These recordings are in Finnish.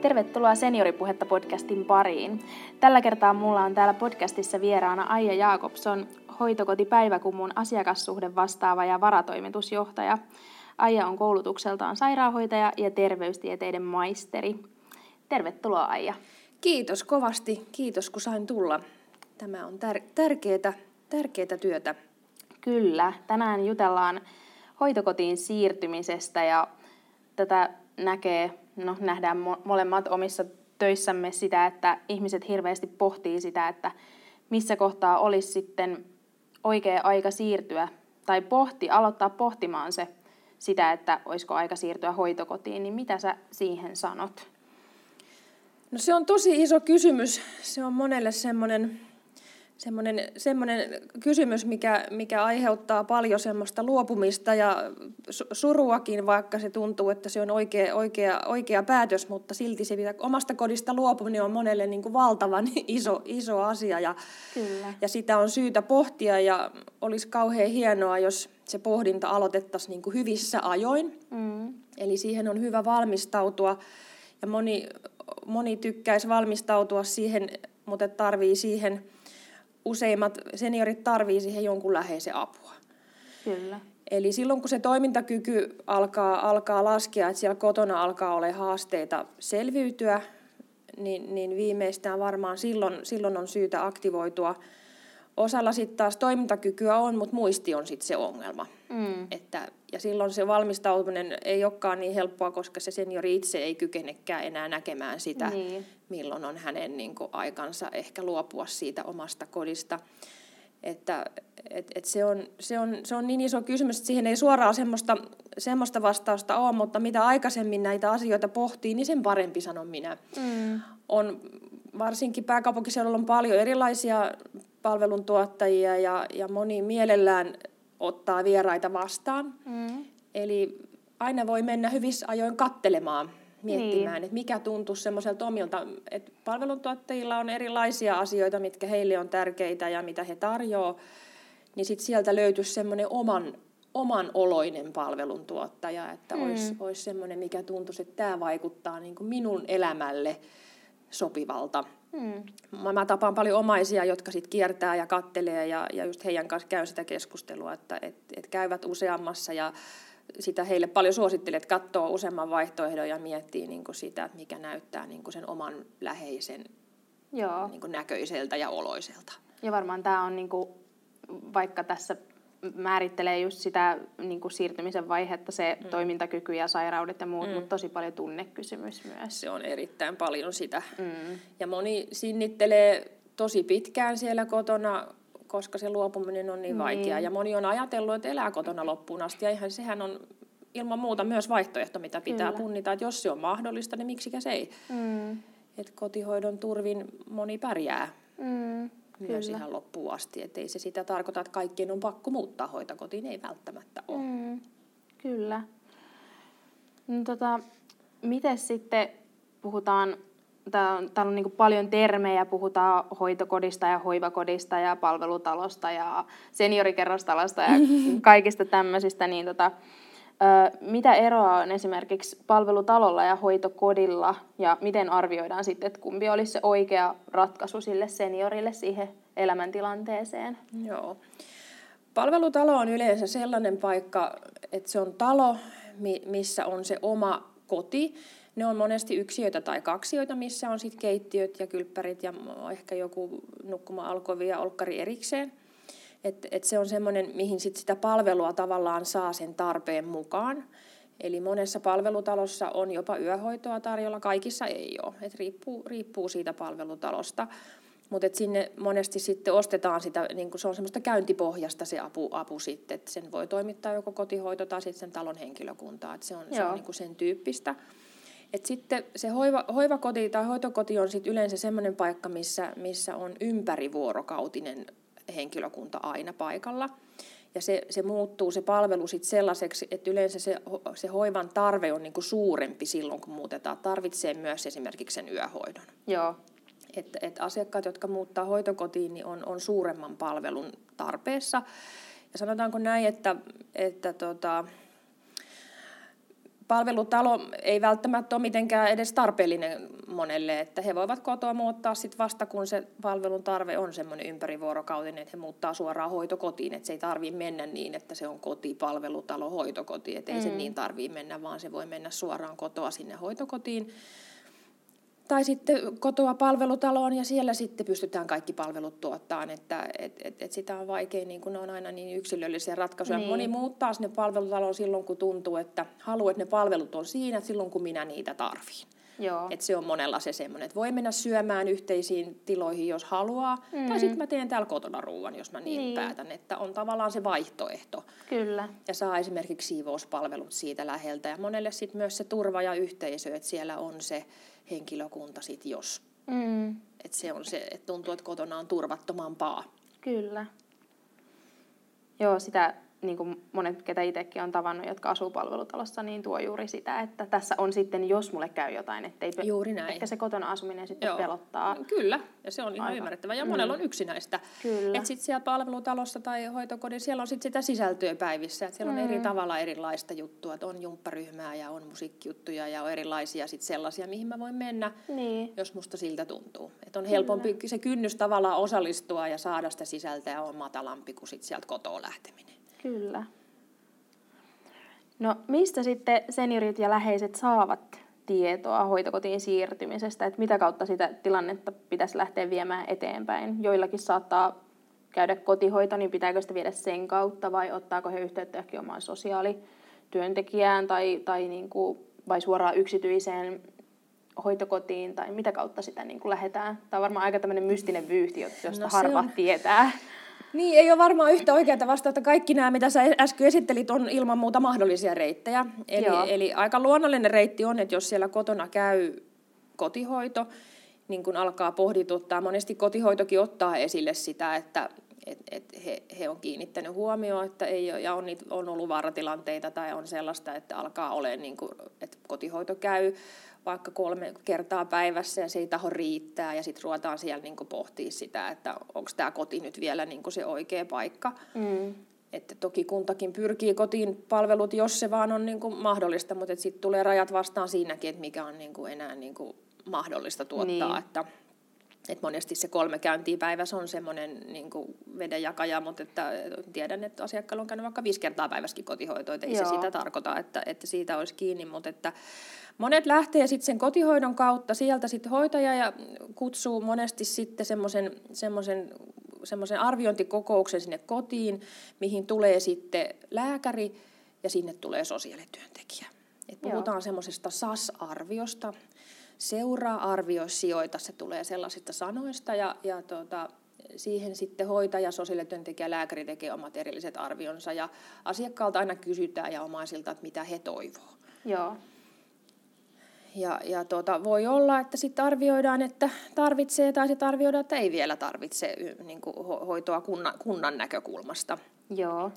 Tervetuloa Senioripuhetta podcastin pariin. Tällä kertaa mulla on täällä podcastissa vieraana Aija Jaakobson, hoitokoti Päiväkumun asiakassuhde vastaava ja varatoimitusjohtaja. Aija on koulutukseltaan sairaanhoitaja ja terveystieteiden maisteri. Tervetuloa Aija. Kiitos kovasti. Kiitos kun sain tulla. Tämä on tär- tärkeää, tärkeää työtä. Kyllä. Tänään jutellaan hoitokotiin siirtymisestä ja tätä näkee, no nähdään molemmat omissa töissämme sitä, että ihmiset hirveästi pohtii sitä, että missä kohtaa olisi sitten oikea aika siirtyä tai pohti, aloittaa pohtimaan se sitä, että olisiko aika siirtyä hoitokotiin, niin mitä sä siihen sanot? No se on tosi iso kysymys. Se on monelle semmoinen semmoinen, semmoinen kysymys, mikä, mikä aiheuttaa paljon semmoista luopumista ja suruakin, vaikka se tuntuu, että se on oikea, oikea, oikea päätös, mutta silti se pitää, omasta kodista luopuminen on monelle niin kuin valtavan iso, iso asia ja, Kyllä. ja sitä on syytä pohtia ja olisi kauhean hienoa, jos se pohdinta aloitettaisiin niin kuin hyvissä ajoin. Mm. Eli siihen on hyvä valmistautua ja moni, moni tykkäisi valmistautua siihen, mutta tarvii siihen – useimmat seniorit tarvii siihen jonkun läheisen apua. Kyllä. Eli silloin kun se toimintakyky alkaa, alkaa laskea, että siellä kotona alkaa olla haasteita selviytyä, niin, niin viimeistään varmaan silloin, silloin on syytä aktivoitua Osalla sitten taas toimintakykyä on, mutta muisti on sitten se ongelma. Mm. Että, ja silloin se valmistautuminen ei olekaan niin helppoa, koska se seniori itse ei kykenekään enää näkemään sitä, niin. milloin on hänen niin kuin, aikansa ehkä luopua siitä omasta kodista. Että et, et se, on, se, on, se on niin iso kysymys, että siihen ei suoraan semmoista, semmoista vastausta ole, mutta mitä aikaisemmin näitä asioita pohtii, niin sen parempi sanon minä. Mm. On, varsinkin pääkaupunkiseudulla on paljon erilaisia palveluntuottajia ja, ja moni mielellään ottaa vieraita vastaan. Mm. Eli aina voi mennä hyvissä ajoin kattelemaan, miettimään, niin. että mikä tuntuu semmoiselta omilta. Että palveluntuottajilla on erilaisia asioita, mitkä heille on tärkeitä ja mitä he tarjoavat. Niin sitten sieltä löytyisi semmoinen oman, oman oloinen palveluntuottaja, että mm. olisi, olisi semmoinen, mikä tuntuisi, että tämä vaikuttaa niin kuin minun elämälle sopivalta. Hmm. Mä, mä tapaan paljon omaisia, jotka sit kiertää ja kattelee ja, ja just heidän kanssa käyn sitä keskustelua, että et, et käyvät useammassa ja sitä heille paljon suosittelen, että katsoo useamman vaihtoehdon ja miettii niin kuin sitä, että mikä näyttää niin kuin sen oman läheisen Joo. Niin kuin näköiseltä ja oloiselta. Ja varmaan tämä on, niin kuin, vaikka tässä määrittelee just sitä niin kuin siirtymisen vaihetta, se mm. toimintakyky ja sairaudet ja muut, mm. mutta tosi paljon tunnekysymys myös. Se on erittäin paljon sitä. Mm. Ja moni sinnittelee tosi pitkään siellä kotona, koska se luopuminen on niin, niin. vaikeaa. Ja moni on ajatellut, että elää kotona loppuun asti, ja ihan sehän on ilman muuta myös vaihtoehto, mitä pitää Kyllä. punnita, että jos se on mahdollista, niin miksikä se ei. Mm. Et kotihoidon turvin moni pärjää. Mm myös Kyllä. ihan loppuun asti. Että ei se sitä tarkoita, että kaikkien on pakko muuttaa hoitokotiin, ei välttämättä ole. Mm, kyllä. No, tota, miten sitten puhutaan, täällä on niin paljon termejä, puhutaan hoitokodista ja hoivakodista ja palvelutalosta ja seniorikerrostalosta ja kaikista tämmöisistä, niin tota, mitä eroa on esimerkiksi palvelutalolla ja hoitokodilla ja miten arvioidaan sitten, että kumpi olisi se oikea ratkaisu sille seniorille siihen elämäntilanteeseen? Joo. Palvelutalo on yleensä sellainen paikka, että se on talo, missä on se oma koti. Ne on monesti yksiöitä tai kaksioita, missä on sitten keittiöt ja kylppärit ja ehkä joku nukkuma-alkovi ja olkkari erikseen. Et, et se on semmoinen, mihin sit sitä palvelua tavallaan saa sen tarpeen mukaan. Eli monessa palvelutalossa on jopa yöhoitoa tarjolla, kaikissa ei ole. Et riippuu, riippuu siitä palvelutalosta. Mutta sinne monesti sitten ostetaan sitä, niin se on semmoista käyntipohjasta se apu, apu sitten, että sen voi toimittaa joko kotihoito tai sitten sen talon henkilökuntaa, että se on, se on niin sen tyyppistä. Et sitten se hoiva, hoivakoti tai hoitokoti on sitten yleensä semmoinen paikka, missä, missä on ympärivuorokautinen henkilökunta aina paikalla. Ja se, se muuttuu se palvelu sitten sellaiseksi, että yleensä se, se hoivan tarve on niinku suurempi silloin, kun muutetaan. Tarvitsee myös esimerkiksi sen yöhoidon. Joo. Että et asiakkaat, jotka muuttaa hoitokotiin, niin on, on suuremman palvelun tarpeessa. Ja sanotaanko näin, että, että tota, palvelutalo ei välttämättä ole mitenkään edes tarpeellinen monelle, että he voivat kotoa muuttaa sit vasta, kun se palvelun tarve on semmoinen ympärivuorokautinen, että he muuttaa suoraan hoitokotiin, että se ei tarvitse mennä niin, että se on koti, palvelutalo, hoitokoti, että ei mm. se niin tarvitse mennä, vaan se voi mennä suoraan kotoa sinne hoitokotiin tai sitten kotoa palvelutaloon ja siellä sitten pystytään kaikki palvelut tuottamaan, että et, et, et sitä on vaikea, niin kun ne on aina niin yksilöllisiä ratkaisuja. Niin. Moni muuttaa sinne palvelutaloon silloin, kun tuntuu, että haluaa, että ne palvelut on siinä silloin, kun minä niitä tarviin. Joo. Et se on monella se semmoinen, että voi mennä syömään yhteisiin tiloihin, jos haluaa, mm. tai sitten mä teen täällä kotona ruuan, jos mä niin, niin päätän, että on tavallaan se vaihtoehto. Kyllä. Ja saa esimerkiksi siivouspalvelut siitä läheltä, ja monelle sitten myös se turva ja yhteisö, että siellä on se henkilökunta sit jos. Mm. Et se on se, että tuntuu, että kotona on turvattomampaa. Kyllä. Joo, sitä niin kuin monet, ketä itsekin on tavannut, jotka asuu palvelutalossa, niin tuo juuri sitä, että tässä on sitten, jos mulle käy jotain, ettei juuri näin. ehkä se kotona asuminen sitten Joo. pelottaa. Kyllä, ja se on ihan ymmärrettävää. Ja mm. monella on yksinäistä. Että sitten siellä palvelutalossa tai hoitokodissa, siellä on sitten sitä sisältöä päivissä. Että siellä on mm. eri tavalla erilaista juttua, että on jumpparyhmää ja on musiikkijuttuja ja on erilaisia sit sellaisia, mihin mä voin mennä, niin. jos musta siltä tuntuu. Että on helpompi Kyllä. se kynnys tavallaan osallistua ja saada sitä sisältöä on matalampi kuin sit sieltä kotoa lähteminen. Kyllä. No mistä sitten seniorit ja läheiset saavat tietoa hoitokotiin siirtymisestä, että mitä kautta sitä tilannetta pitäisi lähteä viemään eteenpäin? Joillakin saattaa käydä kotihoito, niin pitääkö sitä viedä sen kautta vai ottaako he yhteyttä johonkin omaan sosiaalityöntekijään tai, tai niin kuin, vai suoraan yksityiseen hoitokotiin tai mitä kautta sitä niin kuin lähdetään? Tämä on varmaan aika tämmöinen mystinen vyyhti, josta no, harva on... tietää. Niin, ei ole varmaan yhtä oikeaa vastausta. Kaikki nämä, mitä sä äsken esittelit, on ilman muuta mahdollisia reittejä. Eli, eli aika luonnollinen reitti on, että jos siellä kotona käy kotihoito, niin kun alkaa pohdituttaa, monesti kotihoitokin ottaa esille sitä, että et, et he, he on kiinnittänyt huomioon, että ei ole, ja on, niitä, on ollut vaaratilanteita tai on sellaista, että alkaa olemaan, niin kuin, että kotihoito käy vaikka kolme kertaa päivässä ja se ei taho riittää ja sitten ruvetaan siellä niin pohtia sitä, että onko tämä koti nyt vielä niin se oikea paikka. Mm. Että toki kuntakin pyrkii kotiin palvelut, jos se vaan on niin mahdollista, mutta sitten tulee rajat vastaan siinäkin, että mikä on niin enää niin mahdollista tuottaa. Niin. Että, että monesti se kolme käyntiä päivässä on semmoinen niin vedenjakaja, mutta että tiedän, että asiakkaalla on käynyt vaikka viisi kertaa päivässäkin kotihoitoa, että ei Joo. se sitä tarkoita, että, että siitä olisi kiinni, mutta että Monet lähtee sitten sen kotihoidon kautta, sieltä sitten hoitaja ja kutsuu monesti sitten semmoisen semmoisen semmoisen arviointikokouksen sinne kotiin, mihin tulee sitten lääkäri ja sinne tulee sosiaalityöntekijä. Et puhutaan semmoisesta SAS-arviosta. Seuraa, arvioi, sijoita, se tulee sellaisista sanoista ja, ja tota, siihen sitten hoitaja, sosiaalityöntekijä, lääkäri tekee omat erilliset arvionsa ja asiakkaalta aina kysytään ja omaisilta, että mitä he toivoo. Joo. Ja, ja tuota, voi olla, että sitten arvioidaan, että tarvitsee tai sitten arvioidaan, että ei vielä tarvitse niin kuin, hoitoa kunnan, kunnan näkökulmasta. Joo.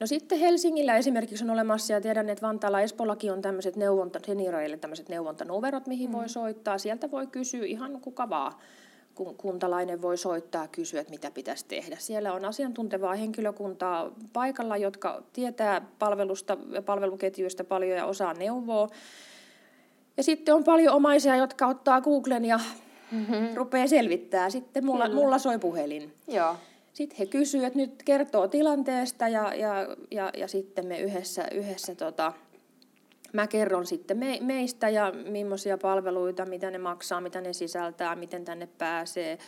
No sitten Helsingillä esimerkiksi on olemassa, ja tiedän, että Vantaalla Espollakin on tämmöiset neuvonta, senioreille tämmöiset neuvontanumerot, mihin mm. voi soittaa. Sieltä voi kysyä ihan kuka vaan kuntalainen voi soittaa ja kysyä, että mitä pitäisi tehdä. Siellä on asiantuntevaa henkilökuntaa paikalla, jotka tietää palvelusta ja palveluketjuista paljon ja osaa neuvoa. Ja sitten on paljon omaisia, jotka ottaa Googlen ja mm-hmm. rupeaa selvittää. Sitten mulla, mulla soi puhelin. Joo. Sitten he kysyvät, että nyt kertoo tilanteesta ja, ja, ja, ja sitten me yhdessä, yhdessä tota, mä kerron sitten me, meistä ja millaisia palveluita, mitä ne maksaa, mitä ne sisältää, miten tänne pääsee.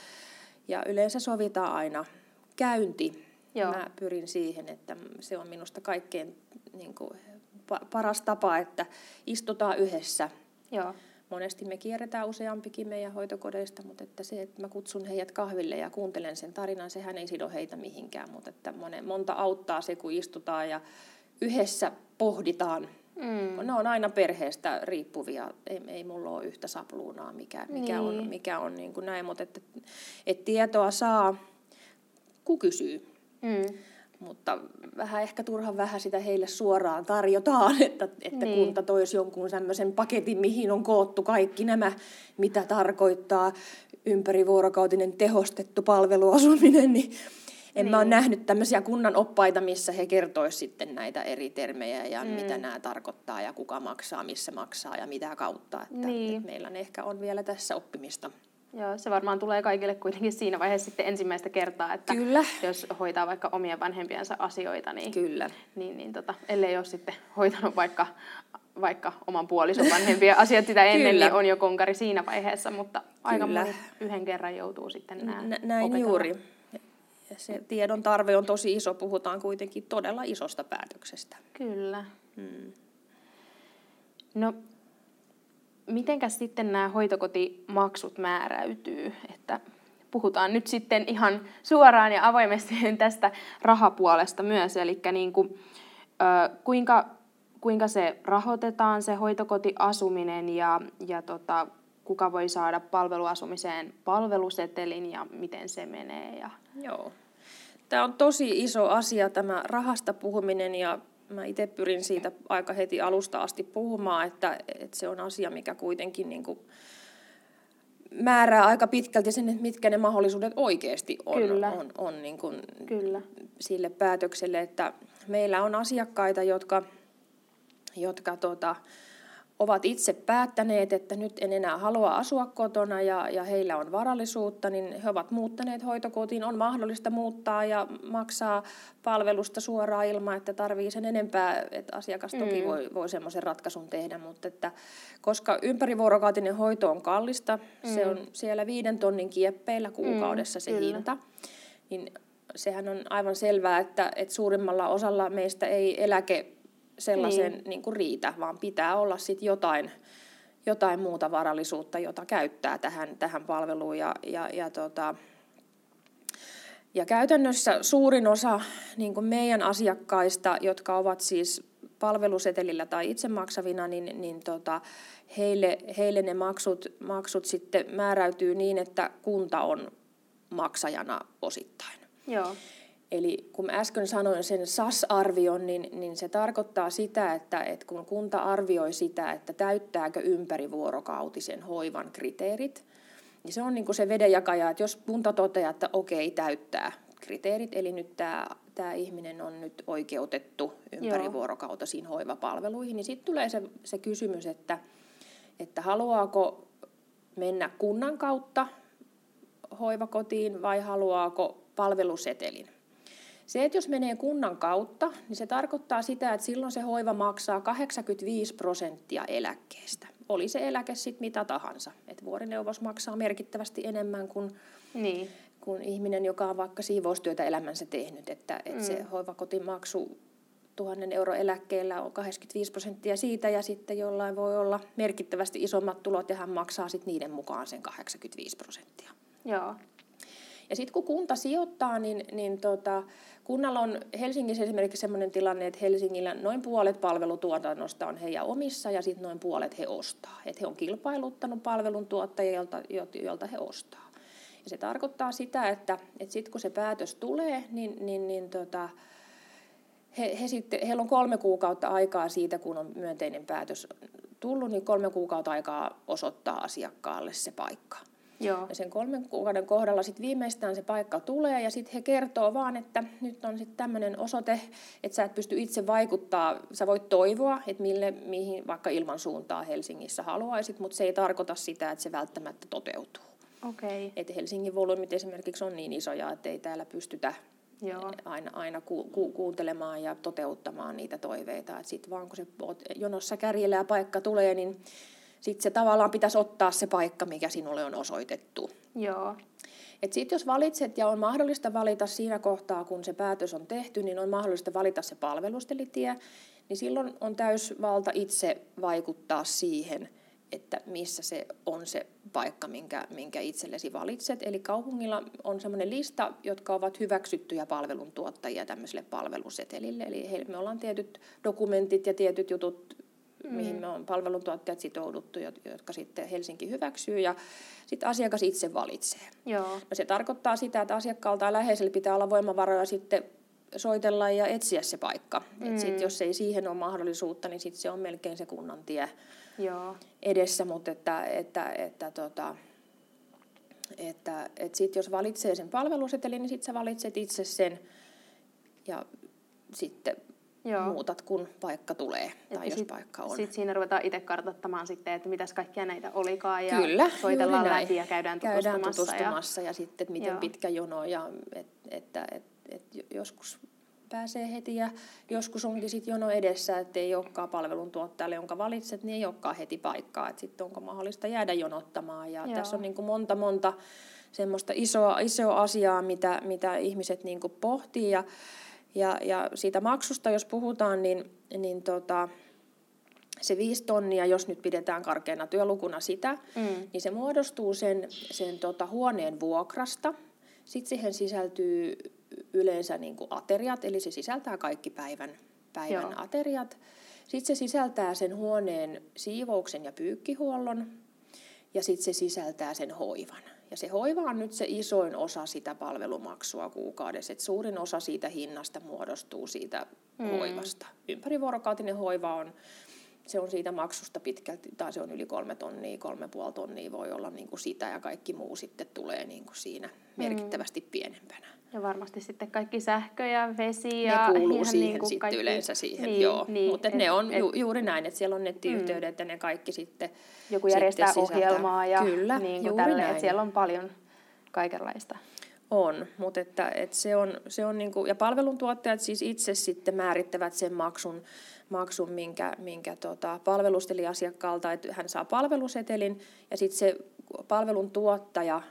Ja yleensä sovitaan aina käynti. Joo. Mä pyrin siihen, että se on minusta kaikkein niin kuin, paras tapa, että istutaan yhdessä – Joo. Monesti me kierretään useampikin meidän hoitokodeista, mutta että se, että mä kutsun heidät kahville ja kuuntelen sen tarinan, sehän ei sido heitä mihinkään, mutta että monen, monta auttaa se, kun istutaan ja yhdessä pohditaan. Mm. Ne on aina perheestä riippuvia, ei, ei mulla ole yhtä sapluunaa, mikä, mikä niin. on, mikä on niin kuin näin, mutta että, että tietoa saa, kun kysyy. Mm mutta vähän ehkä turhan vähän sitä heille suoraan tarjotaan, että, että niin. kunta toisi jonkun sellaisen paketin, mihin on koottu kaikki nämä, mitä tarkoittaa ympärivuorokautinen tehostettu palveluasuminen, niin En niin. mä ole nähnyt tämmöisiä kunnan oppaita, missä he kertoisivat sitten näitä eri termejä ja mm. mitä nämä tarkoittaa ja kuka maksaa, missä maksaa ja mitä kautta. Että, niin. että meillä ehkä on vielä tässä oppimista. Joo, se varmaan tulee kaikille kuitenkin siinä vaiheessa sitten ensimmäistä kertaa, että Kyllä. jos hoitaa vaikka omien vanhempiensa asioita, niin, Kyllä. niin, niin tota, ellei ole sitten hoitanut vaikka, vaikka oman puolison vanhempien asiat sitä ennen, Kyllä. niin on jo konkari siinä vaiheessa, mutta aika moni yhden kerran joutuu sitten nämä N- Näin opetella. juuri. Ja se tiedon tarve on tosi iso, puhutaan kuitenkin todella isosta päätöksestä. Kyllä. Hmm. No mitenkäs sitten nämä hoitokotimaksut määräytyy? Että puhutaan nyt sitten ihan suoraan ja avoimesti tästä rahapuolesta myös, eli niin kuin, kuinka, kuinka se rahoitetaan, se hoitokotiasuminen ja, ja tota, kuka voi saada palveluasumiseen palvelusetelin ja miten se menee. Ja... Joo. Tämä on tosi iso asia tämä rahasta puhuminen ja mä itse pyrin siitä aika heti alusta asti puhumaan, että, että se on asia, mikä kuitenkin niin kuin määrää aika pitkälti sen, että mitkä ne mahdollisuudet oikeasti on, Kyllä. on, on niin kuin Kyllä. sille päätökselle. Että meillä on asiakkaita, jotka, jotka tota, ovat itse päättäneet, että nyt en enää halua asua kotona ja, ja heillä on varallisuutta, niin he ovat muuttaneet hoitokotiin. On mahdollista muuttaa ja maksaa palvelusta suoraan ilman, että tarvii sen enempää, että asiakas toki mm. voi, voi semmoisen ratkaisun tehdä, mutta että koska ympärivuorokautinen hoito on kallista, mm. se on siellä viiden tonnin kieppeillä kuukaudessa mm, se kyllä. hinta, niin sehän on aivan selvää, että, että suurimmalla osalla meistä ei eläke sellaisen niin. Niin kuin riitä, vaan pitää olla sit jotain, jotain muuta varallisuutta, jota käyttää tähän, tähän palveluun. Ja, ja, ja, tota, ja käytännössä suurin osa niin kuin meidän asiakkaista, jotka ovat siis palvelusetelillä tai itse maksavina, niin, niin tota, heille, heille ne maksut, maksut sitten määräytyy niin, että kunta on maksajana osittain. Joo. Eli kun äsken sanoin sen SAS-arvion, niin, niin se tarkoittaa sitä, että, että kun kunta arvioi sitä, että täyttääkö ympärivuorokautisen hoivan kriteerit, niin se on niin kuin se vedenjakaja, että jos kunta toteaa, että okei, täyttää kriteerit, eli nyt tämä, tämä ihminen on nyt oikeutettu ympärivuorokautisiin hoivapalveluihin, niin sitten tulee se, se kysymys, että, että haluaako mennä kunnan kautta hoivakotiin vai haluaako palvelusetelin. Se, että jos menee kunnan kautta, niin se tarkoittaa sitä, että silloin se hoiva maksaa 85 prosenttia eläkkeestä. Oli se eläke sitten mitä tahansa. Et vuorineuvos maksaa merkittävästi enemmän kuin, niin. kuin ihminen, joka on vaikka siivoustyötä elämänsä tehnyt. Että, että mm. se hoivakotimaksu tuhannen euro eläkkeellä on 85 prosenttia siitä ja sitten jollain voi olla merkittävästi isommat tulot ja hän maksaa sitten niiden mukaan sen 85 prosenttia. Joo. Ja sitten kun kunta sijoittaa, niin, niin tota, kunnalla on Helsingissä esimerkiksi sellainen tilanne, että Helsingillä noin puolet palvelutuotannosta on heidän omissa ja sitten noin puolet he ostaa. Että he on kilpailuttanut palveluntuottajilta, joilta he ostaa. Ja se tarkoittaa sitä, että, että sitten kun se päätös tulee, niin, niin, niin tota, he, he sitten, heillä on kolme kuukautta aikaa siitä, kun on myönteinen päätös tullut, niin kolme kuukautta aikaa osoittaa asiakkaalle se paikka. Joo. Ja sen kolmen kuukauden kohdalla sitten viimeistään se paikka tulee ja sitten he kertoo vaan, että nyt on sitten tämmöinen osoite, että sä et pysty itse vaikuttaa. Sä voit toivoa, että mille, mihin vaikka ilman suuntaa Helsingissä haluaisit, mutta se ei tarkoita sitä, että se välttämättä toteutuu. Okay. Että Helsingin volyymit esimerkiksi on niin isoja, että ei täällä pystytä Joo. aina, aina ku, ku, kuuntelemaan ja toteuttamaan niitä toiveita. Sitten vaan kun se jonossa kärjellä ja paikka tulee, niin sitten se tavallaan pitäisi ottaa se paikka, mikä sinulle on osoitettu. Joo. Et sit jos valitset ja on mahdollista valita siinä kohtaa, kun se päätös on tehty, niin on mahdollista valita se palvelustelitie, niin silloin on täysvalta itse vaikuttaa siihen, että missä se on se paikka, minkä, minkä itsellesi valitset. Eli kaupungilla on sellainen lista, jotka ovat hyväksyttyjä palveluntuottajia tämmöiselle palvelusetelille. Eli me ollaan tietyt dokumentit ja tietyt jutut. Mihin me on palveluntuottajat sitouduttu, jotka sitten Helsinki hyväksyy ja sitten asiakas itse valitsee. Joo. No se tarkoittaa sitä, että asiakkaalta ja läheisellä pitää olla voimavaroja sitten soitella ja etsiä se paikka. Mm. Et sit, jos ei siihen ole mahdollisuutta, niin sit se on melkein se kunnan tie Joo. edessä, mutta että, että, että, tota, Että et sit jos valitsee sen palvelusetelin, niin sitten sä valitset itse sen ja sitten Joo. muutat, kun paikka tulee tai et jos sit, paikka on. Sitten siinä ruvetaan itse kartoittamaan sitten, että mitäs kaikkia näitä olikaan ja Kyllä, soitellaan läpi ja käydään tutustumassa. Käydään tutustumassa ja, ja sitten, että miten Joo. pitkä jono ja et, että et, et, et joskus pääsee heti ja joskus onkin sitten jono edessä, että ei olekaan palveluntuottajalle, jonka valitset, niin ei olekaan heti paikkaa, että sitten onko mahdollista jäädä jonottamaan ja Joo. tässä on niin kuin monta monta semmoista isoa, isoa asiaa, mitä, mitä ihmiset niin kuin pohtii ja ja, ja siitä maksusta, jos puhutaan, niin, niin tota, se viisi tonnia, jos nyt pidetään karkeana työlukuna sitä, mm. niin se muodostuu sen, sen tota huoneen vuokrasta. Sitten siihen sisältyy yleensä niin kuin ateriat, eli se sisältää kaikki päivän, päivän Joo. ateriat. Sitten se sisältää sen huoneen siivouksen ja pyykkihuollon, ja sitten se sisältää sen hoivan. Ja se hoiva on nyt se isoin osa sitä palvelumaksua kuukaudessa, että suurin osa siitä hinnasta muodostuu siitä mm. hoivasta. Ympärivuorokautinen hoiva on, se on siitä maksusta pitkälti, tai se on yli kolme tonnia, kolme puoli tonnia voi olla niin kuin sitä, ja kaikki muu sitten tulee niin kuin siinä mm. merkittävästi mm. pienempänä. Ja varmasti sitten kaikki sähkö ja vesi ja... Ne kuuluu siihen niin sitten kaikki... yleensä siihen, niin, joo. Niin, Mutta ne on ju, juuri näin, että siellä on nettiyhteydet mm. ja ne kaikki sitten Joku järjestää sitten ohjelmaa ja Kyllä, niin kuin tälle, näin. että siellä on paljon kaikenlaista. On, mutta että, että se on, se on niin kuin, ja palveluntuottajat siis itse sitten määrittävät sen maksun, maksun minkä, minkä tota, palvelusteli asiakkaalta, että hän saa palvelusetelin ja sitten se palvelun tuottaja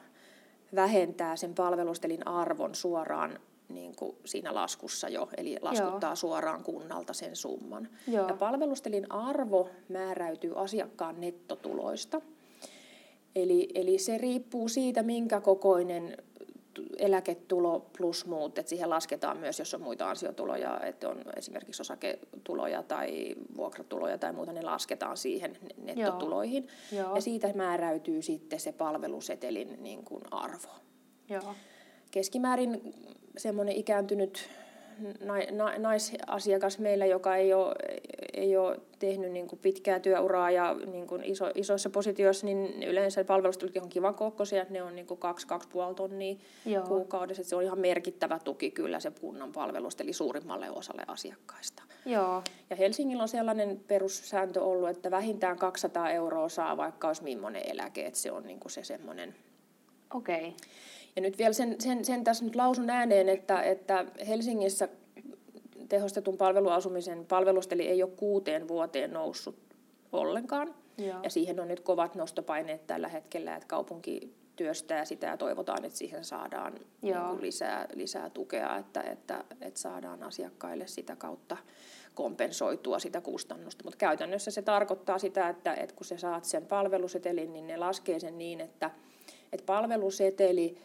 vähentää sen palvelustelin arvon suoraan niin kuin siinä laskussa jo, eli laskuttaa Joo. suoraan kunnalta sen summan. Joo. Ja palvelustelin arvo määräytyy asiakkaan nettotuloista. Eli, eli se riippuu siitä, minkä kokoinen eläketulo plus muut, että siihen lasketaan myös, jos on muita ansiotuloja, että on esimerkiksi osaketuloja tai vuokratuloja tai muuta, ne lasketaan siihen nettotuloihin. Joo. Ja siitä määräytyy sitten se palvelusetelin niin kuin arvo. Joo. Keskimäärin semmoinen ikääntynyt naisasiakas meillä, joka ei ole, ei ole tehnyt niin kuin pitkää työuraa ja niin kuin iso, isoissa positioissa, niin yleensä palvelustulit on kivan kokoisia, ne on niin kuin 2-2,5 tonnia Joo. kuukaudessa. Että se on ihan merkittävä tuki kyllä se kunnan palvelusta, eli suurimmalle osalle asiakkaista. Joo. Ja Helsingillä on sellainen perussääntö ollut, että vähintään 200 euroa saa, vaikka olisi millainen eläke, että se on niin kuin se semmoinen... Okei. Okay. Ja nyt vielä sen, sen, sen tässä nyt lausun ääneen, että, että Helsingissä tehostetun palveluasumisen palvelusteli ei ole kuuteen vuoteen noussut ollenkaan. Joo. Ja siihen on nyt kovat nostopaineet tällä hetkellä, että kaupunki työstää sitä ja toivotaan, että siihen saadaan niin kuin lisää, lisää tukea, että, että, että saadaan asiakkaille sitä kautta kompensoitua sitä kustannusta. Mutta käytännössä se tarkoittaa sitä, että, että kun sä saat sen palvelusetelin, niin ne laskee sen niin, että, että palveluseteli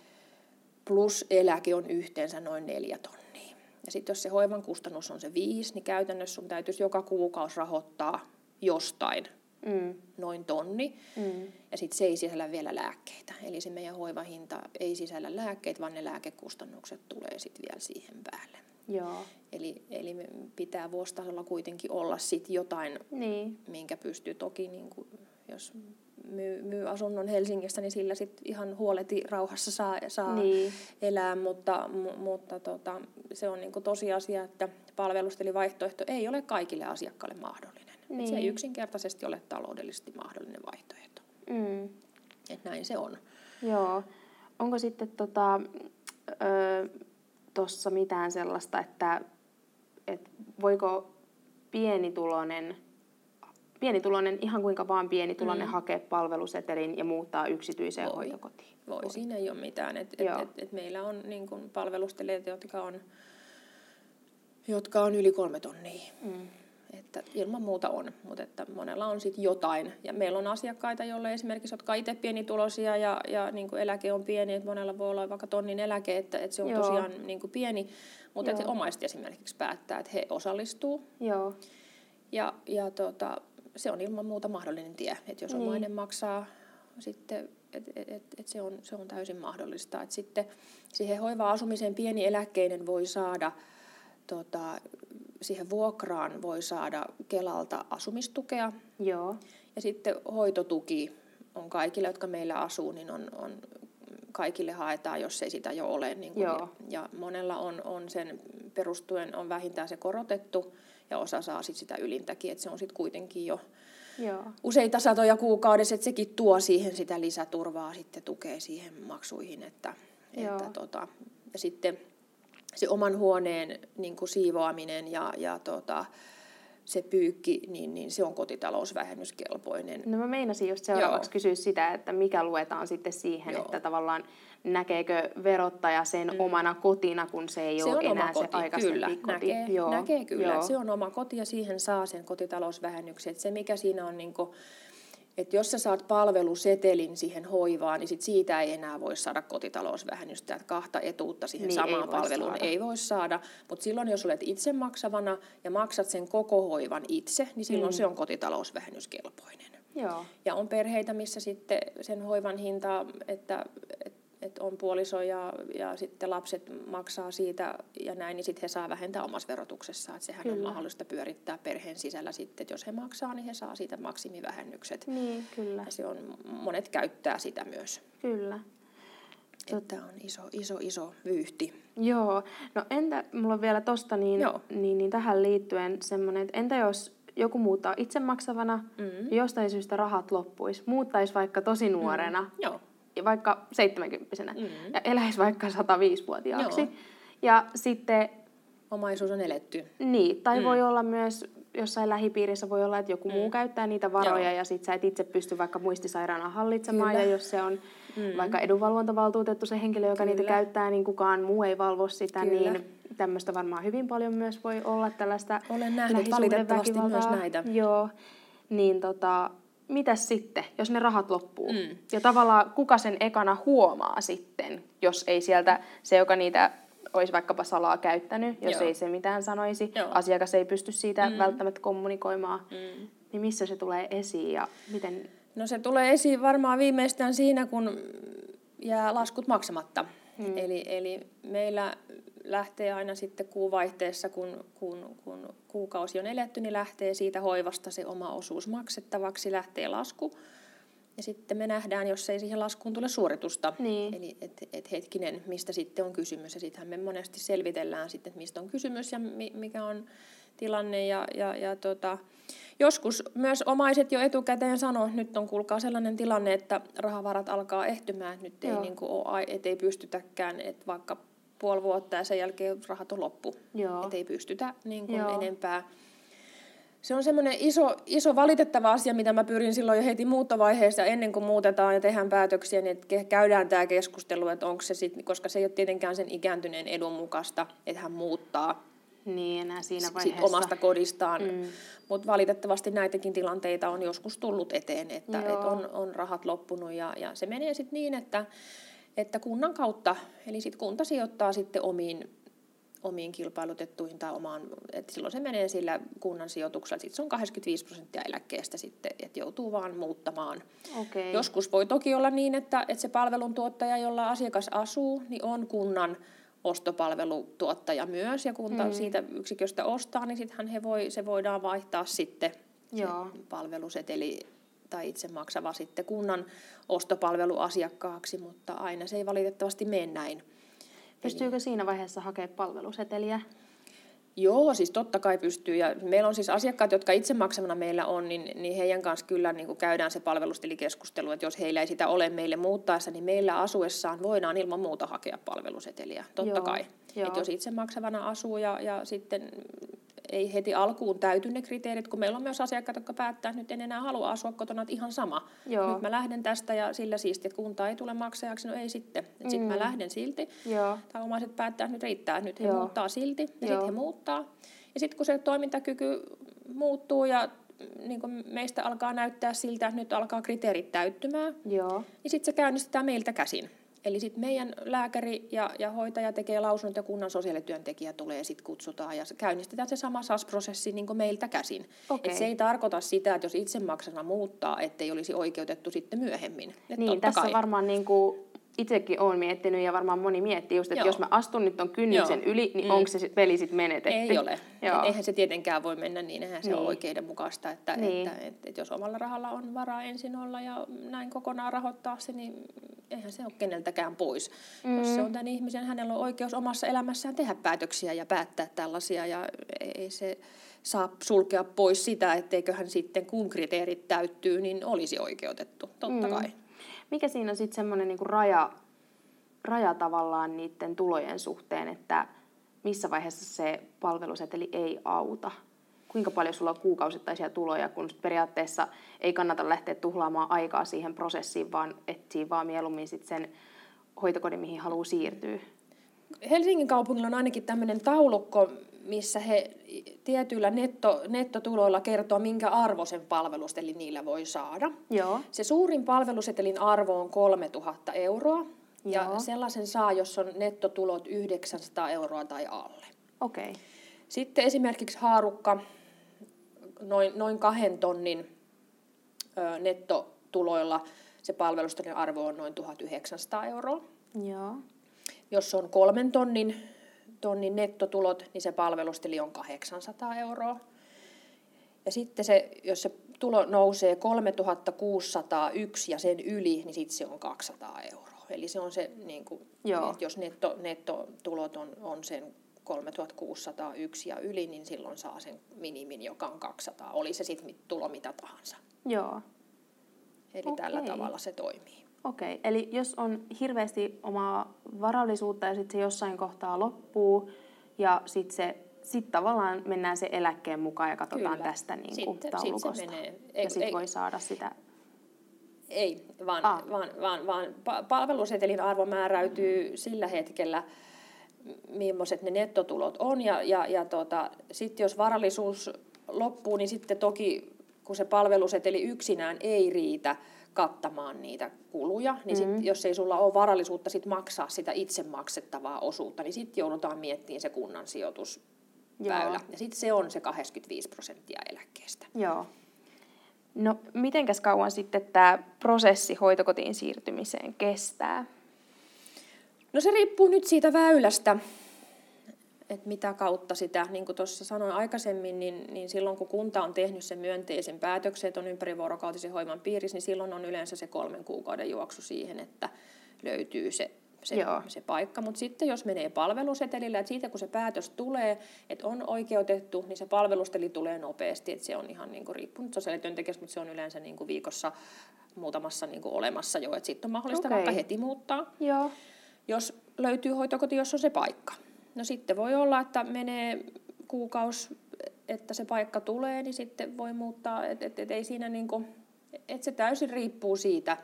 plus eläke on yhteensä noin neljä tonnia. Ja sitten jos se hoivan kustannus on se viisi, niin käytännössä sun täytyisi joka kuukausi rahoittaa jostain mm. noin tonni. Mm. Ja sitten se ei sisällä vielä lääkkeitä. Eli se meidän hoivahinta ei sisällä lääkkeitä, vaan ne lääkekustannukset tulee sitten vielä siihen päälle. Joo. Eli, eli pitää vuositasolla kuitenkin olla sit jotain, niin. minkä pystyy toki, niin kuin, jos myy, myy asunnon Helsingissä, niin sillä sit ihan huoleti rauhassa saa, saa niin. elää, mutta, mutta tota, se on niinku tosiasia, että palvelustelivaihtoehto ei ole kaikille asiakkaille mahdollinen. Niin. Se ei yksinkertaisesti ole taloudellisesti mahdollinen vaihtoehto. Mm. Et näin se on. Joo. Onko sitten tota, tuossa mitään sellaista, että et voiko pienituloinen – pienituloinen, ihan kuinka vaan pienituloinen mm. hakea palvelusetelin ja muuttaa yksityiseen Voi. hoitokotiin. Voi. Voi, siinä ei ole mitään. Et, et, et, et meillä on niin kun palvelustelijoita, jotka on, jotka on yli kolme tonnia. Mm. Että ilman muuta on, mutta että monella on sitten jotain. Ja meillä on asiakkaita, joille esimerkiksi, jotka itse pienituloisia ja, ja niin kuin eläke on pieni, että monella voi olla vaikka tonnin eläke, että, että se on Joo. tosiaan niin kuin pieni. Mutta että omaiset esimerkiksi päättää, että he osallistuu. Joo. Ja, ja tota, se on ilman muuta mahdollinen tie. Että jos niin. omainen maksaa sitten, et, et, et, et se, on, se on täysin mahdollista. Et sitten siihen hoiva-asumiseen pieni eläkkeinen voi saada, tota, siihen vuokraan voi saada Kelalta asumistukea. Joo. Ja sitten hoitotuki on kaikille, jotka meillä asuu, niin on, on kaikille haetaan, jos ei sitä jo ole. Niin kuin, Joo. ja, ja monella on, on sen perustuen on vähintään se korotettu ja osa saa sit sitä ylintäkin, että se on sitten kuitenkin jo Joo. useita satoja kuukaudessa, että sekin tuo siihen sitä lisäturvaa, sitten tukee siihen maksuihin, että, Joo. että tota, ja sitten se oman huoneen niin kuin siivoaminen ja, ja tota, se pyykki, niin, niin se on kotitalousvähennyskelpoinen. No mä meinasin just seuraavaksi Joo. kysyä sitä, että mikä luetaan sitten siihen, Joo. että tavallaan näkeekö verottaja sen mm. omana kotina, kun se ei Se ole enää koti, se aikaisempi kyllä. koti. Näkee, Joo. näkee kyllä, Joo. se on oma koti ja siihen saa sen kotitalousvähennyksen. Et se mikä siinä on, niin kuin, että jos sä saat palvelusetelin siihen hoivaan, niin sit siitä ei enää voi saada kotitalousvähennystä. Että kahta etuutta siihen Niin, samaan ei voi palveluun saada. ei voi saada. Mutta silloin, jos olet itse maksavana ja maksat sen koko hoivan itse, niin silloin mm. se on kotitalousvähennyskelpoinen. Joo. Ja on perheitä, missä sitten sen hoivan hinta, että et, et on puoliso ja, ja sitten lapset maksaa siitä ja näin, niin sitten he saa vähentää omassa verotuksessaan. Että sehän Kyllä. on mahdollista pyörittää perheen sisällä sitten, että jos he maksaa, niin he saa siitä maksimivähennykset. Niin, kyllä. Ja se on, monet käyttää sitä myös. Kyllä. Että on iso, iso, iso vyyhti. Joo. No entä, mulla on vielä tosta niin, Joo. niin, niin tähän liittyen semmoinen, että entä jos joku muuttaa itse maksavana Mm. ja jostain syystä rahat loppuisi, muuttaisi vaikka tosi nuorena, mm. Joo. Vaikka 70 Mm. ja eläisi vaikka 105-vuotiaaksi. Joo. Ja sitten, Omaisuus on eletty. niin, tai mm. voi olla myös jossain lähipiirissä voi olla, että joku mm. muu käyttää niitä varoja Joo. ja sit sä et itse pysty vaikka muistisairaana hallitsemaan Kyllä. ja jos se on mm. vaikka edunvalvontavaltuutettu se henkilö, joka Kyllä. niitä käyttää, niin kukaan muu ei valvo sitä, Kyllä. niin tämmöistä varmaan hyvin paljon myös voi olla tällaista Olen nähnyt valitettavasti myös näitä. Joo, niin tota, mitäs sitten, jos ne rahat loppuu? Mm. Ja tavallaan kuka sen ekana huomaa sitten, jos ei sieltä se, joka niitä olisi vaikkapa salaa käyttänyt, jos Joo. ei se mitään sanoisi, Joo. asiakas ei pysty siitä mm. välttämättä kommunikoimaan, Mm. niin missä se tulee esiin ja miten... No se tulee esiin varmaan viimeistään siinä, kun jää laskut maksamatta. Mm. Eli, eli meillä lähtee aina sitten kuuvaihteessa, kun, kun, kun kuukausi on eletty, niin lähtee siitä hoivasta se oma osuus maksettavaksi, lähtee lasku. Ja sitten me nähdään, jos ei siihen laskuun tule suoritusta. Niin. Eli et, et hetkinen, mistä sitten on kysymys. Ja sittenhän me monesti selvitellään sitten, että mistä on kysymys ja mi, mikä on tilanne. Ja, ja, ja tota, joskus myös omaiset jo etukäteen sanoo, että nyt on kuulkaa sellainen tilanne, että rahavarat alkaa ehtymään. Että nyt ei, niin kuin ole, et ei pystytäkään, että vaikka puoli vuotta ja sen jälkeen rahat on loppu. Että ei pystytä niin kuin Joo. enempää. Se on semmoinen iso, iso valitettava asia, mitä mä pyrin silloin jo heti muuttovaiheessa ennen kuin muutetaan ja tehdään päätöksiä, niin että käydään tämä keskustelu, että onko se sitten, koska se ei ole tietenkään sen ikääntyneen edun mukaista, että hän muuttaa Niin, enää siinä sit vaiheessa. omasta kodistaan. Mm. Mutta valitettavasti näitäkin tilanteita on joskus tullut eteen, että Joo. et on, on rahat loppunut ja, ja se menee sitten niin, että, että kunnan kautta, eli sitten kunta sijoittaa sitten omiin, omiin kilpailutettuihin tai omaan, että silloin se menee sillä kunnan sijoituksella, sitten se on 85 prosenttia eläkkeestä sitten, että joutuu vaan muuttamaan. Okei. Joskus voi toki olla niin, että, että se palveluntuottaja, jolla asiakas asuu, niin on kunnan ostopalvelutuottaja myös, ja kunta mm. siitä yksiköstä ostaa, niin sittenhän he voi, se voidaan vaihtaa sitten Joo. se palveluseteli tai itse maksava sitten kunnan ostopalveluasiakkaaksi, mutta aina se ei valitettavasti mene näin. Pystyykö siinä vaiheessa hakemaan palveluseteliä? Joo, siis totta kai pystyy. Ja meillä on siis asiakkaat, jotka itse maksamana meillä on, niin, niin heidän kanssa kyllä niin kuin käydään se palvelustelikeskustelu, että jos heillä ei sitä ole meille muuttaessa, niin meillä asuessaan voidaan ilman muuta hakea palveluseteliä. Totta Joo, kai. joo. Että jos itse maksavana asuu ja, ja sitten ei heti alkuun täyty ne kriteerit, kun meillä on myös asiakkaita, jotka päättää, että nyt en enää halua asua kotona, että ihan sama. Joo. Nyt mä lähden tästä ja sillä siisti, että kunta ei tule maksajaksi, no ei sitten. Sitten Mm. mä lähden silti. Joo. Tai omaiset päättää, että nyt riittää, nyt he Joo. muuttaa silti ja sitten he muuttaa. Ja sitten kun se toimintakyky muuttuu ja niin kuin meistä alkaa näyttää siltä, että nyt alkaa kriteerit täyttymään, Joo. niin sitten se käynnistetään meiltä käsin. Eli sitten meidän lääkäri ja, ja hoitaja tekee lausunnot ja kunnan sosiaalityöntekijä tulee sitten kutsutaan ja käynnistetään se sama SAS-prosessi niin kuin meiltä käsin. Okei. Et se ei tarkoita sitä, että jos itse maksana muuttaa, ettei olisi oikeutettu sitten myöhemmin. Et Niin, tässä kai. varmaan niin kuin itsekin olen miettinyt ja varmaan moni miettii just, että Joo. jos mä astun nyt ton kynnyksen Joo. yli, niin Mm. onko se peli sitten menetetty? Ei ole. Joo. Et eihän se tietenkään voi mennä niin, eihän se Niin. ole oikeudenmukaista, että, Niin. että, että, että jos omalla rahalla on varaa ensin olla ja näin kokonaan rahoittaa se, niin eihän se ole keneltäkään pois. Mm. Jos se on tämän ihmisen, hänellä on oikeus omassa elämässään tehdä päätöksiä ja päättää tällaisia ja ei se saa sulkea pois sitä, etteikö hän sitten kun kriteerit täyttyy, niin olisi oikeutettu, totta mm. kai. Mikä siinä on sitten semmoinen niinku raja, raja tavallaan niiden tulojen suhteen, että missä vaiheessa se palveluseteli ei auta? Kuinka paljon sulla on kuukausittaisia tuloja, kun periaatteessa ei kannata lähteä tuhlaamaan aikaa siihen prosessiin, vaan etsii vaan mieluummin sit sen hoitokodin, mihin haluaa siirtyä? Helsingin kaupungilla on ainakin tämmöinen taulukko, missä he tietyillä netto, nettotuloilla kertoo, minkä arvoisen palvelusetelin niillä voi saada. Joo. Se suurin palvelusetelin arvo on 3000 euroa, ja Joo. sellaisen saa, jos on nettotulot 900 euroa tai alle. Okei. Okay. Sitten esimerkiksi haarukka, noin, noin kahden tonnin ö, nettotuloilla se palvelusetelin arvo on noin 1900 euroa. Joo. Jos on kolmen tonnin, tonnin nettotulot, niin se palvelustili on 800 euroa. Ja sitten se, jos se tulo nousee 3601 ja sen yli, niin sitten se on 200 euroa. Eli se on se, niin kuin, että jos netto, nettotulot on, on sen 3601 ja yli, niin silloin saa sen minimin, joka on 200. Oli se sitten tulo mitä tahansa. Joo. Eli okay. tällä tavalla se toimii. Okei, okay. eli jos on hirveästi omaa varallisuutta ja sitten se jossain kohtaa loppuu ja sitten se sit tavallaan mennään se eläkkeen mukaan ja katsotaan Kyllä. tästä niin kuin Sitten- sit se taulukosta. menee. ja Ei- sitten ei- voi saada sitä. Ei, vaan, Ah. vaan, vaan, vaan pa- palvelusetelin arvo määräytyy sillä hetkellä, millaiset ne nettotulot on. Ja, ja, ja tota, sitten jos varallisuus loppuu, niin sitten toki kun se palveluseteli yksinään ei riitä kattamaan niitä kuluja, niin sit, Mm. jos ei sulla ole varallisuutta sit maksaa sitä itse maksettavaa osuutta, niin sitten joudutaan miettimään se kunnan sijoitusväylä. Ja sitten se on se 85 prosenttia eläkkeestä. Joo. No, mitenkäs kauan sitten tämä prosessi hoitokotiin siirtymiseen kestää? No se riippuu nyt siitä väylästä, että mitä kautta sitä, niin kuin tuossa sanoin aikaisemmin, niin, niin silloin kun kunta on tehnyt sen myönteisen päätöksen, että on ympärivuorokautisen hoivan piirissä, niin silloin on yleensä se kolmen kuukauden juoksu siihen, että löytyy se, se, Joo. se paikka. Mutta sitten jos menee palvelusetelillä, että siitä kun se päätös tulee, että on oikeutettu, niin se palvelusteli tulee nopeasti, että se on ihan niin kuin riippunut sosiaalityöntekijästä, mutta se on yleensä niin kuin viikossa muutamassa niin kuin olemassa jo, että sitten on mahdollista Okei. vaikka heti muuttaa Joo. jos löytyy hoitokoti, jos on se paikka. No sitten voi olla, että menee kuukausi, että se paikka tulee, niin sitten voi muuttaa, että et, et ei siinä niinku, että se täysin riippuu siitä.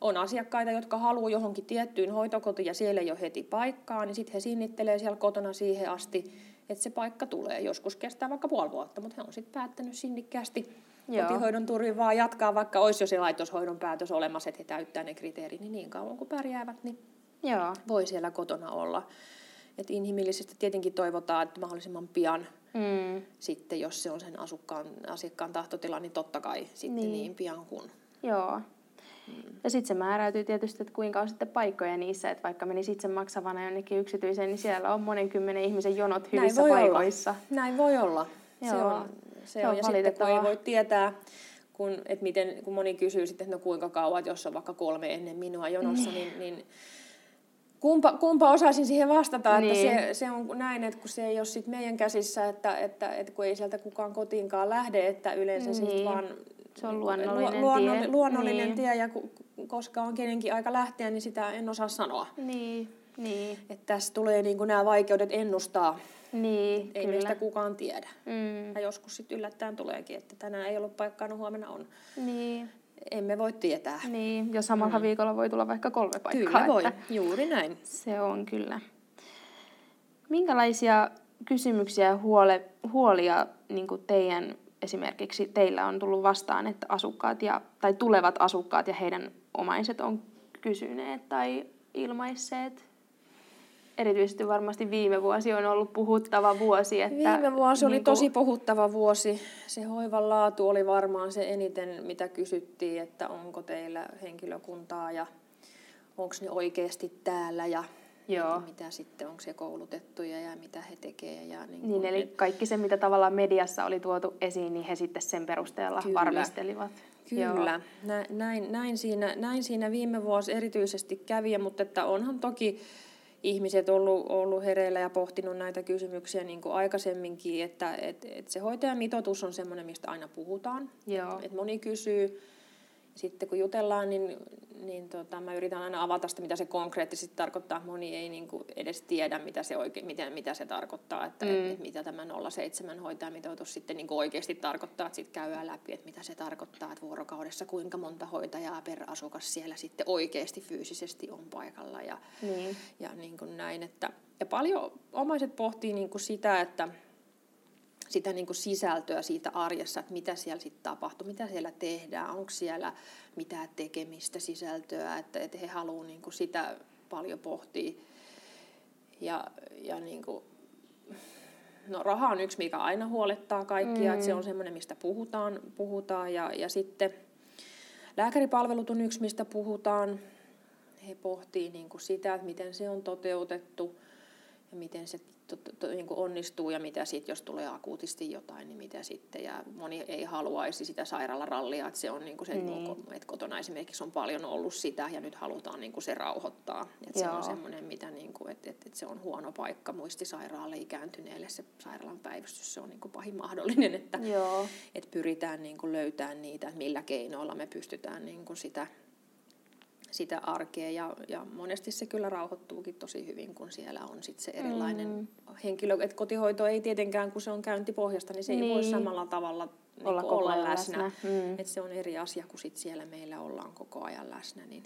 On asiakkaita, jotka haluaa johonkin tiettyyn hoitokotiin ja siellä ei ole heti paikkaa, niin sitten he sinnittelee siellä kotona siihen asti, että se paikka tulee. Joskus kestää vaikka puoli vuotta, mutta he on sitten päättänyt sinnikkäästi Joo. kotihoidon turvin vaan jatkaa, vaikka olisi jo se laitoshoidon päätös olemassa, että he täyttää ne kriteerit, niin niin kauan kuin pärjäävät, niin Joo. voi siellä kotona olla. Et inhimillisesti tietenkin toivotaan, että mahdollisimman pian Mm. sitten, jos se on sen asukkaan, asiakkaan tahtotila, niin totta kai sitten Niin. niin, niin pian kuin. Joo. Ja sitten se määräytyy tietysti, että kuinka on sitten paikkoja niissä, että vaikka menisi itse maksavana jonnekin yksityiseen, niin siellä on monen kymmenen ihmisen jonot hyvissä voi paikoissa. Olla. Näin voi olla. Se Joo. on, se Se on. on Ja sitten kun ei voi tietää, kun, että miten, kun moni kysyy sitten, että no kuinka kauan, että jos on vaikka kolme ennen minua jonossa, niin, niin kumpa, kumpa osaisin siihen vastata, Niin. että se, se on näin, että kun se ei ole sit meidän käsissä, että, että, että kun ei sieltä kukaan kotiinkaan lähde, että yleensä Niin. niin. vaan Se on luonnollinen luonnollinen, tie. luonnollinen Niin. tie ja ku, koska on kenenkin aika lähteä, niin sitä en osaa sanoa. Niin, niin, Että tässä tulee niin nämä vaikeudet ennustaa, niin, ei kyllä. meistä kukaan tiedä. Mm, Ja joskus sitten yllättäen tuleekin, että tänään ei ollut paikkaa, no huomenna on. niin, Emme voi tietää. niin, ja samalla viikolla voi tulla vaikka kolme paikkaa. Mm. Kyllä voi, Että juuri näin. se on kyllä. Minkälaisia kysymyksiä ja huole, huolia niin teidän esimerkiksi teillä on tullut vastaan, että asukkaat ja, tai tulevat asukkaat ja heidän omaiset on kysyneet tai ilmaisseet? Erityisesti varmasti viime vuosi on ollut puhuttava vuosi. Että Viime vuosi oli niin kuin- tosi puhuttava vuosi. Se hoivan laatu oli varmaan se eniten, mitä kysyttiin, että onko teillä henkilökuntaa ja onko ne oikeasti täällä ja Joo. mitä sitten, onko se koulutettuja ja mitä he tekevät. Ja niin Niin, eli kaikki se, mitä tavallaan mediassa oli tuotu esiin, niin he sitten sen perusteella Kyllä. varmistelivat. Kyllä, Nä, näin, näin, siinä, näin siinä viime vuosi erityisesti kävi, mutta että onhan toki ihmiset ollut, ollut hereillä ja pohtinut näitä kysymyksiä niin kuin aikaisemminkin, että et, et se hoitajamitoitus on semmoinen, mistä aina puhutaan. Joo. Et moni kysyy, sitten kun jutellaan, niin, niin tota, mä yritän aina avata sitä, mitä se konkreettisesti tarkoittaa. Moni ei niin kuin edes tiedä, mitä se, oikein, mitä, mitä se tarkoittaa, että mm. et, mitä tämä 0,7 hoitajamitoitus sitten niin kuin oikeasti tarkoittaa. Että sitten käydään läpi, että mitä se tarkoittaa, että vuorokaudessa kuinka monta hoitajaa per asukas siellä sitten oikeasti fyysisesti on paikalla. Ja, Niin. ja niin kuin näin. Että, ja paljon omaiset pohtii niin kuin sitä, että sitä niin kuin sisältöä siitä arjessa, että mitä siellä sitten tapahtuu, mitä siellä tehdään, onko siellä mitään tekemistä sisältöä, että, että he haluavat niin kuin sitä paljon pohtia. Ja, ja niin kuin, no raha on yksi, mikä aina huolettaa kaikkia, mm. että se on semmoinen, mistä puhutaan, puhutaan ja, ja sitten lääkäripalvelut on yksi, mistä puhutaan. He pohtii niin kuin sitä, että miten se on toteutettu miten se to, to, niin kuin onnistuu ja mitä sitten, jos tulee akuutisti jotain, niin mitä sitten. Ja moni ei haluaisi sitä sairaalarallia, että se on niin kuin se, niin. että kotona esimerkiksi on paljon ollut sitä ja nyt halutaan niin kuin se rauhoittaa. Että se on semmoinen, mitä niin kuin, että, että, että se on huono paikka muistisairaalle ikääntyneelle, se sairaalan päivystys, se on niin kuin pahin mahdollinen, että, Joo. että pyritään niin kuin löytämään niitä, millä keinoilla me pystytään niin kuin sitä sitä arkea ja, ja monesti se kyllä rauhoittuukin tosi hyvin, kun siellä on sit se erilainen mm. henkilö. Et kotihoito ei tietenkään, kun se on käyntipohjasta, niin se niin. ei voi samalla tavalla niin olla, olla läsnä. läsnä. Mm. Et se on eri asia, kun sit siellä meillä ollaan koko ajan läsnä. Niin,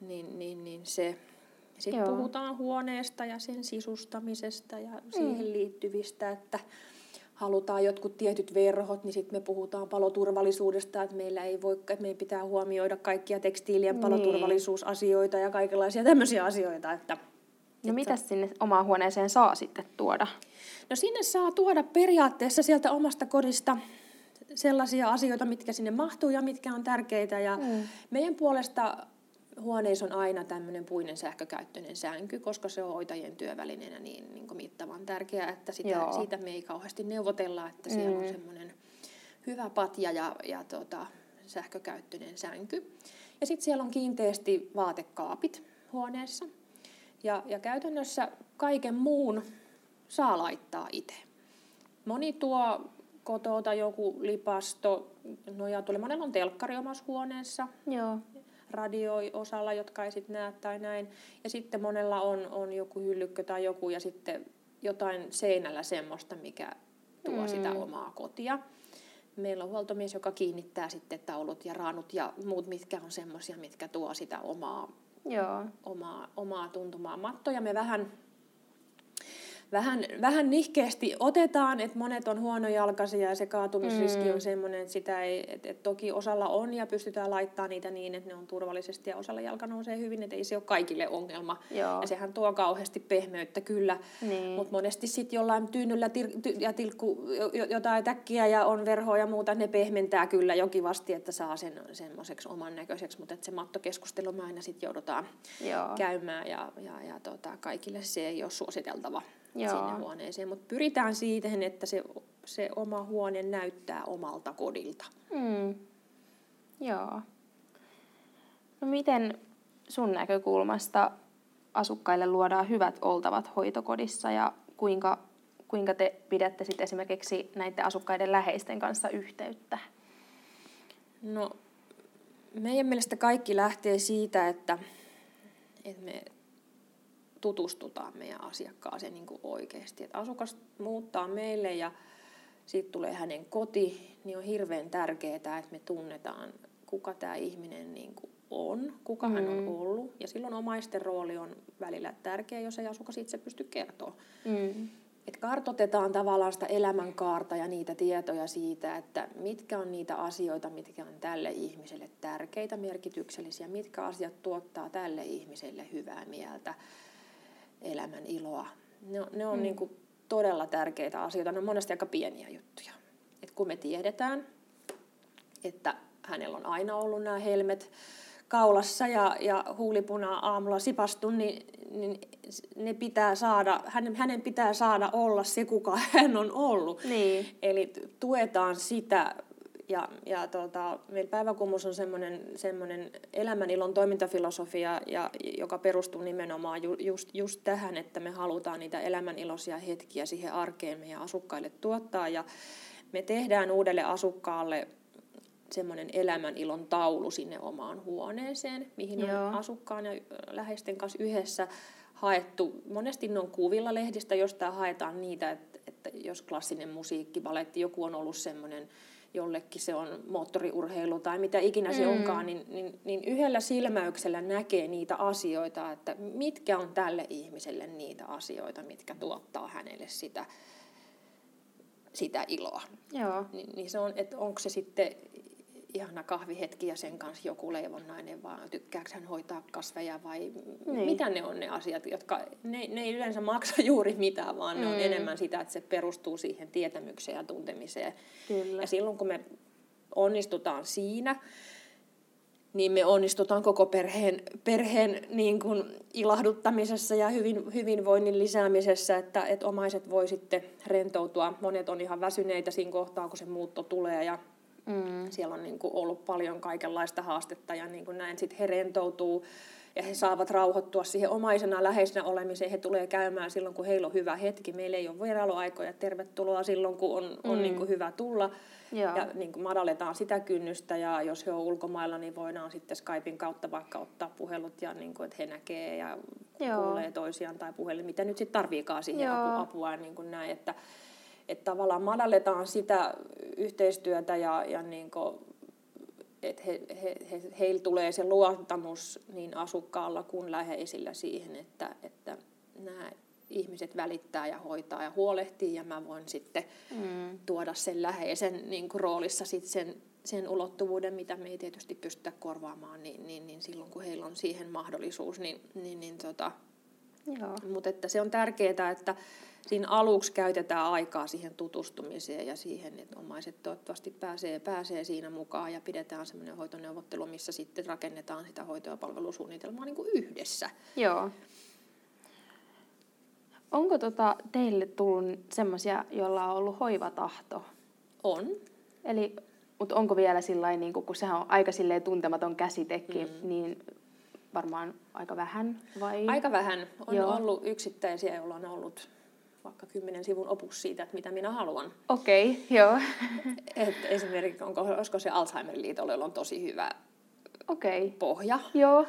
niin, niin, niin se, sitten puhutaan huoneesta ja sen sisustamisesta ja mm. siihen liittyvistä, että halutaan jotkut tietyt verhot, niin sitten me puhutaan paloturvallisuudesta, että meillä ei voi, että meidän pitää huomioida kaikkia tekstiilien niin. paloturvallisuusasioita ja kaikenlaisia tämmöisiä asioita. Että, no mitä sinne omaan huoneeseen saa sitten tuoda? No sinne saa tuoda periaatteessa sieltä omasta kodista sellaisia asioita, mitkä sinne mahtuu ja mitkä on tärkeitä. Ja mm. meidän puolesta huoneissa on aina tämmöinen puinen sähkökäyttöinen sänky, koska se on hoitajien työvälineenä niin, niin kuin mittavan tärkeää, että sitä, siitä me ei kauheasti neuvotella, että mm. siellä on semmoinen hyvä patja ja, ja tota, sähkökäyttöinen sänky. Ja sitten siellä on kiinteästi vaatekaapit huoneessa. Ja, ja käytännössä kaiken muun saa laittaa itse. Moni tuo kotota joku lipasto, nojatuoli. Monella on telkkari omassa huoneessa. Joo radioi osalla, jotka ei sitten näe tai näin. Ja sitten monella on, on joku hyllykkö tai joku ja sitten jotain seinällä semmoista, mikä tuo mm. sitä omaa kotia. Meillä on huoltomies, joka kiinnittää sitten taulut ja raanut ja muut, mitkä on semmoisia, mitkä tuo sitä omaa, Joo. omaa, omaa tuntumaa. Mattoja me vähän vähän, vähän nihkeästi otetaan, että monet on huonojalkaisia ja se kaatumisriski mm. on sellainen, että sitä ei, että, että toki osalla on ja pystytään laittamaan niitä niin, että ne on turvallisesti ja osalla jalka nousee hyvin, että ei se ole kaikille ongelma. Joo. Ja sehän tuo kauheasti pehmeyttä kyllä, niin. mutta monesti sitten jollain tyynyllä tir- ty- ja tilkku jotain täkkiä ja on verhoa ja muuta, ne pehmentää kyllä jokivasti, että saa sen semmoiseksi oman näköiseksi, mutta se mattokeskustelu me aina sitten joudutaan Joo. käymään ja, ja, ja tota, kaikille se ei ole suositeltava. Joo. sinne huoneeseen. Mutta pyritään siihen, että se, se oma huone näyttää omalta kodilta. Mm. Joo. No miten sun näkökulmasta asukkaille luodaan hyvät oltavat hoitokodissa ja kuinka, kuinka te pidätte sitten esimerkiksi näiden asukkaiden läheisten kanssa yhteyttä? No, meidän mielestä kaikki lähtee siitä, että, että me tutustutaan meidän asiakkaaseen niin kuin oikeasti. Et asukas muuttaa meille ja siitä tulee hänen koti, niin on hirveän tärkeää, että me tunnetaan, kuka tämä ihminen niin kuin on, kuka mm. hän on mm. ollut. Ja silloin omaisten rooli on välillä tärkeä, jos ei asukas itse pysty kertoa. Mm. Et kartotetaan tavallaan sitä elämänkaarta ja niitä tietoja siitä, että mitkä on niitä asioita, mitkä on tälle ihmiselle tärkeitä, merkityksellisiä, mitkä asiat tuottaa tälle ihmiselle hyvää mieltä elämän iloa. Ne, ne on mm. niin kuin todella tärkeitä asioita. Ne on monesti aika pieniä juttuja. Et kun me tiedetään, että hänellä on aina ollut nämä helmet kaulassa ja, ja huulipuna aamulla sipastu, niin, niin ne pitää saada, hänen, hänen pitää saada olla se, kuka hän on ollut. Niin. Eli tuetaan sitä Ja, ja tota, meillä Päiväkummus on semmoinen, semmoinen elämänilon toimintafilosofia, ja, joka perustuu nimenomaan ju, just, just tähän, että me halutaan niitä elämäniloisia hetkiä siihen arkeen meidän asukkaille tuottaa. Ja me tehdään uudelle asukkaalle semmoinen elämänilon taulu sinne omaan huoneeseen, mihin Joo. on asukkaan ja läheisten kanssa yhdessä haettu. Monesti ne on kuvilla lehdistä, josta haetaan niitä, että, että jos klassinen musiikki, baletti, joku on ollut semmoinen, jollekin se on moottoriurheilu tai mitä ikinä mm. se onkaan, niin, niin, niin yhdellä silmäyksellä näkee niitä asioita, että mitkä on tälle ihmiselle niitä asioita, mitkä tuottaa hänelle sitä, sitä iloa. Joo. Ni, niin se on, että onko se sitten ihana kahvihetki ja sen kanssa joku leivonnainen, vaan tykkääkö hän hoitaa kasveja vai niin. mitä ne on ne asiat, jotka, ne, ne ei yleensä maksa juuri mitään, vaan mm. ne on mm. enemmän sitä, että se perustuu siihen tietämykseen ja tuntemiseen. Kyllä. Ja silloin kun me onnistutaan siinä, niin me onnistutaan koko perheen, perheen niin kuin ilahduttamisessa ja hyvin, hyvinvoinnin lisäämisessä, että, että omaiset voi sitten rentoutua. Monet on ihan väsyneitä siinä kohtaa, kun se muutto tulee ja Mm. Siellä on niin kuin ollut paljon kaikenlaista haastetta ja niin kuin näin sitten he rentoutuu ja he saavat rauhoittua siihen omaisena läheisenä olemiseen. He tulee käymään silloin, kun heillä on hyvä hetki. Meillä ei ole vierailuaikoja. Tervetuloa silloin, kun on, on mm. niin kuin hyvä tulla. Joo. Ja niin kuin madalletaan sitä kynnystä ja jos he on ulkomailla, niin voidaan sitten Skypein kautta vaikka ottaa puhelut ja niin kuin, että he näkee ja Joo. kuulee toisiaan tai puhelin, mitä nyt sitten tarviikaan siihen Joo. apua ja niin kuin näin. Että, että tavallaan madalletaan sitä yhteistyötä ja, ja niin kuin, että he, he, he, heillä tulee se luottamus niin asukkaalla kuin läheisillä siihen, että, että nämä ihmiset välittää ja hoitaa ja huolehtii ja mä voin sitten mm. tuoda sen läheisen niin kuin roolissa sit sen, sen ulottuvuuden, mitä me ei tietysti pystytä korvaamaan, niin, niin, niin silloin kun heillä on siihen mahdollisuus, niin, niin, niin tota, mutta että se on tärkeää, että siinä aluksi käytetään aikaa siihen tutustumiseen ja siihen, että omaiset toivottavasti pääsee, pääsee siinä mukaan ja pidetään semmoinen hoitoneuvottelu, missä sitten rakennetaan sitä hoito- ja palvelusuunnitelmaa niin kuin yhdessä. Joo. Onko tota teille tullut semmoisia, joilla on ollut hoivatahto? On. Eli, mutta onko vielä sillä niin kun sehän on aika tuntematon käsitekin, mm. niin varmaan aika vähän vai? Aika vähän. On Joo. ollut yksittäisiä, joilla on ollut vaikka kymmenen sivun opus siitä, että mitä minä haluan. Okei, okay, joo. Et esimerkiksi onko, olisiko se Alzheimer-liitolla, jolla on tosi hyvä okay. pohja. Joo.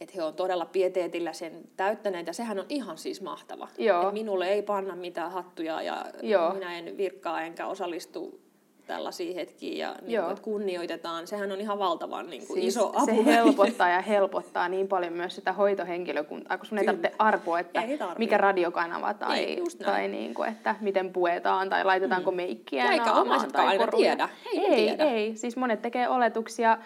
Että he on todella pieteetillä sen täyttäneet ja sehän on ihan siis mahtava. Joo. Et minulle ei panna mitään hattuja ja Joo. minä en virkkaa enkä osallistu tällaisia hetkiä ja niin kuin, että kunnioitetaan. Sehän on ihan valtavan niin kuin, siis iso apu. Se helpottaa ja helpottaa niin paljon myös sitä hoitohenkilökuntaa, kun sun ei tarvitse arpoa, että ei mikä radiokanava tai, ei, tai niin kuin, että miten puetaan tai laitetaanko mm. meikkiä ja eikä omaisetkaan aina tiedä. Ei, ei, tiedä. ei. Siis monet tekee oletuksia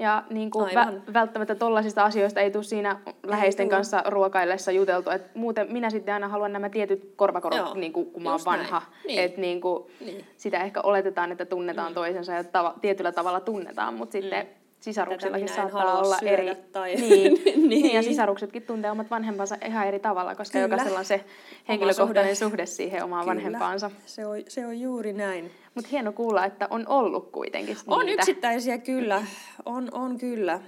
ja niin kuin vä- välttämättä tollaisista asioista ei tule siinä läheisten ei kanssa ruokaillessa juteltu. Et muuten minä sitten aina haluan nämä tietyt korvakorot, niin kuin, kun mä oon vanha. Niin. Et niin kuin, niin. Sitä ehkä oletetaan, että tunnetaan mm. toisensa ja tava- tietyllä tavalla tunnetaan, mutta mm. sitten sisaruksellakin saattaa olla eri. Tai... Niin, niin. niin, ja sisaruksetkin tuntee omat vanhempansa ihan eri tavalla, koska Kyllä. jokaisella on se henkilökohtainen suhde. suhde siihen omaan Kyllä. vanhempaansa. Se on, se on juuri näin. Mutta hieno kuulla, että on ollut kuitenkin niitä. On yksittäisiä kyllä, on, on kyllä.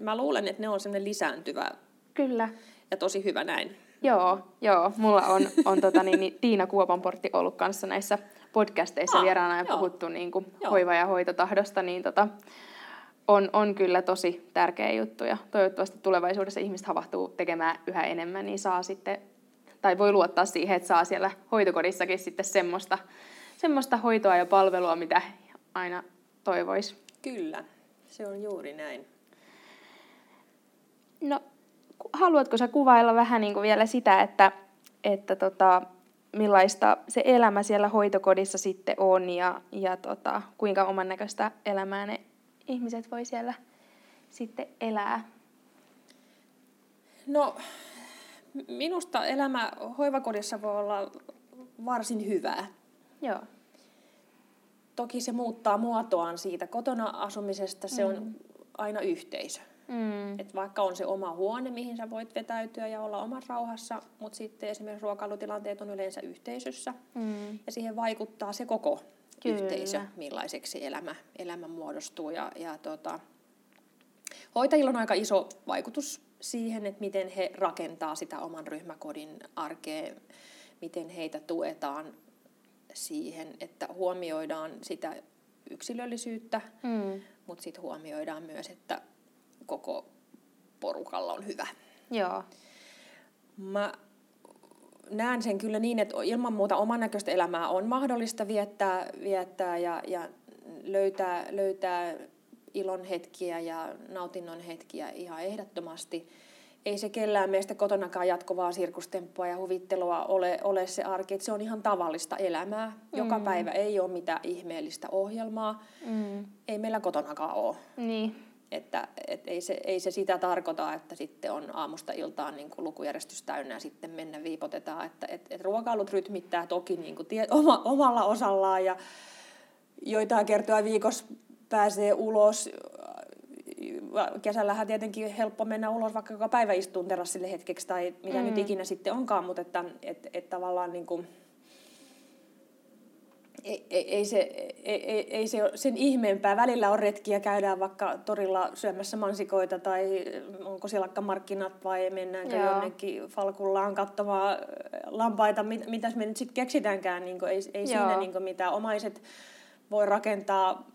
Mä luulen, että ne on semmoinen lisääntyvä. Kyllä. Ja tosi hyvä näin. Joo, joo. Mulla on, on tota, niin, niin, Tiina Kuopanportti ollut kanssa näissä podcasteissa ah, vieraana ja joo. puhuttu niin kuin hoiva- ja hoitotahdosta, niin tota, on, on kyllä tosi tärkeä juttu ja toivottavasti tulevaisuudessa ihmiset havahtuu tekemään yhä enemmän, niin saa sitten, tai voi luottaa siihen, että saa siellä hoitokodissakin sitten semmoista, semmoista hoitoa ja palvelua, mitä aina toivoisi. Kyllä, se on juuri näin. No, haluatko sä kuvailla vähän niin kuin vielä sitä, että, että tota, millaista se elämä siellä hoitokodissa sitten on ja, ja tota, kuinka oman näköistä elämää ne ihmiset voi siellä sitten elää? No, minusta elämä hoivakodissa voi olla varsin hyvää. Joo. Toki se muuttaa muotoaan siitä kotona asumisesta, se mm. on aina yhteisö. Mm. Et vaikka on se oma huone, mihin sä voit vetäytyä ja olla omassa rauhassa, mutta sitten esimerkiksi ruokailutilanteet on yleensä yhteisössä. Mm. Ja siihen vaikuttaa se koko Kyllä. yhteisö, millaiseksi elämä, elämä muodostuu. Ja, ja tota, hoitajilla on aika iso vaikutus siihen, että miten he rakentaa sitä oman ryhmäkodin arkea, miten heitä tuetaan siihen, että huomioidaan sitä yksilöllisyyttä, Mm. mutta sitten huomioidaan myös, että koko porukalla on hyvä. Joo. Mä näen sen kyllä niin, että ilman muuta oman näköistä elämää on mahdollista viettää, viettää ja, ja löytää, löytää ilon hetkiä ja nautinnon hetkiä ihan ehdottomasti. Ei se kellään meistä kotonakaan jatkuvaa sirkustemppua ja huvittelua ole, ole se arki. Että se on ihan tavallista elämää. Joka Mm. päivä ei ole mitään ihmeellistä ohjelmaa. Mm. Ei meillä kotonakaan ole. Niin. Että et ei, se, ei se sitä tarkoita, että sitten on aamusta iltaan niin kuin lukujärjestys täynnä ja sitten mennä viipotetaan. Että et, et ruokailut rytmittää toki niin kuin tie, oma, omalla osallaan ja joitain kertoja viikossa pääsee ulos. Kesällähän tietenkin helppo mennä ulos vaikka joka päivä istuun terassille hetkeksi tai mitä mm. nyt ikinä sitten onkaan, mutta että et, et tavallaan niin kuin, ei, ei, se, ei, ei, ei se ole sen ihmeempää. Välillä on retkiä, käydään vaikka torilla syömässä mansikoita tai onko silakkamarkkinat vai mennäänkö Joo. jonnekin Falkullaan katsomaan lampaita, mit, mitäs me nyt sitten keksitäänkään. Niin ei ei siinä niin mitään. Omaiset voi rakentaa,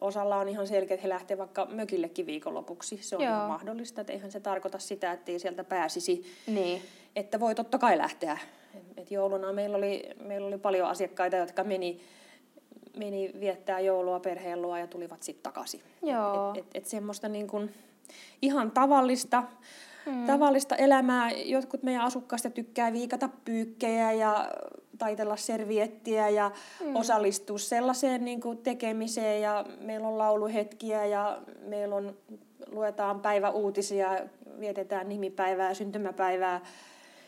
osalla on ihan selkeä, että he lähtee vaikka mökillekin viikonlopuksi. Se on Joo. ihan mahdollista, että eihän se tarkoita sitä, että ei sieltä pääsisi Niin. että voi totta kai lähteä. Et jouluna meillä oli, meillä oli paljon asiakkaita, jotka meni, meni viettää joulua perheen luo ja tulivat sitten takaisin. Joo. Et, et, et semmoista niin kun ihan tavallista, mm. tavallista elämää. Jotkut meidän asukkaista tykkää viikata pyykkejä ja taitella serviettiä ja mm. osallistua sellaiseen niin kuin tekemiseen. Ja meillä on lauluhetkiä ja meillä on, luetaan päiväuutisia, vietetään nimipäivää, syntymäpäivää.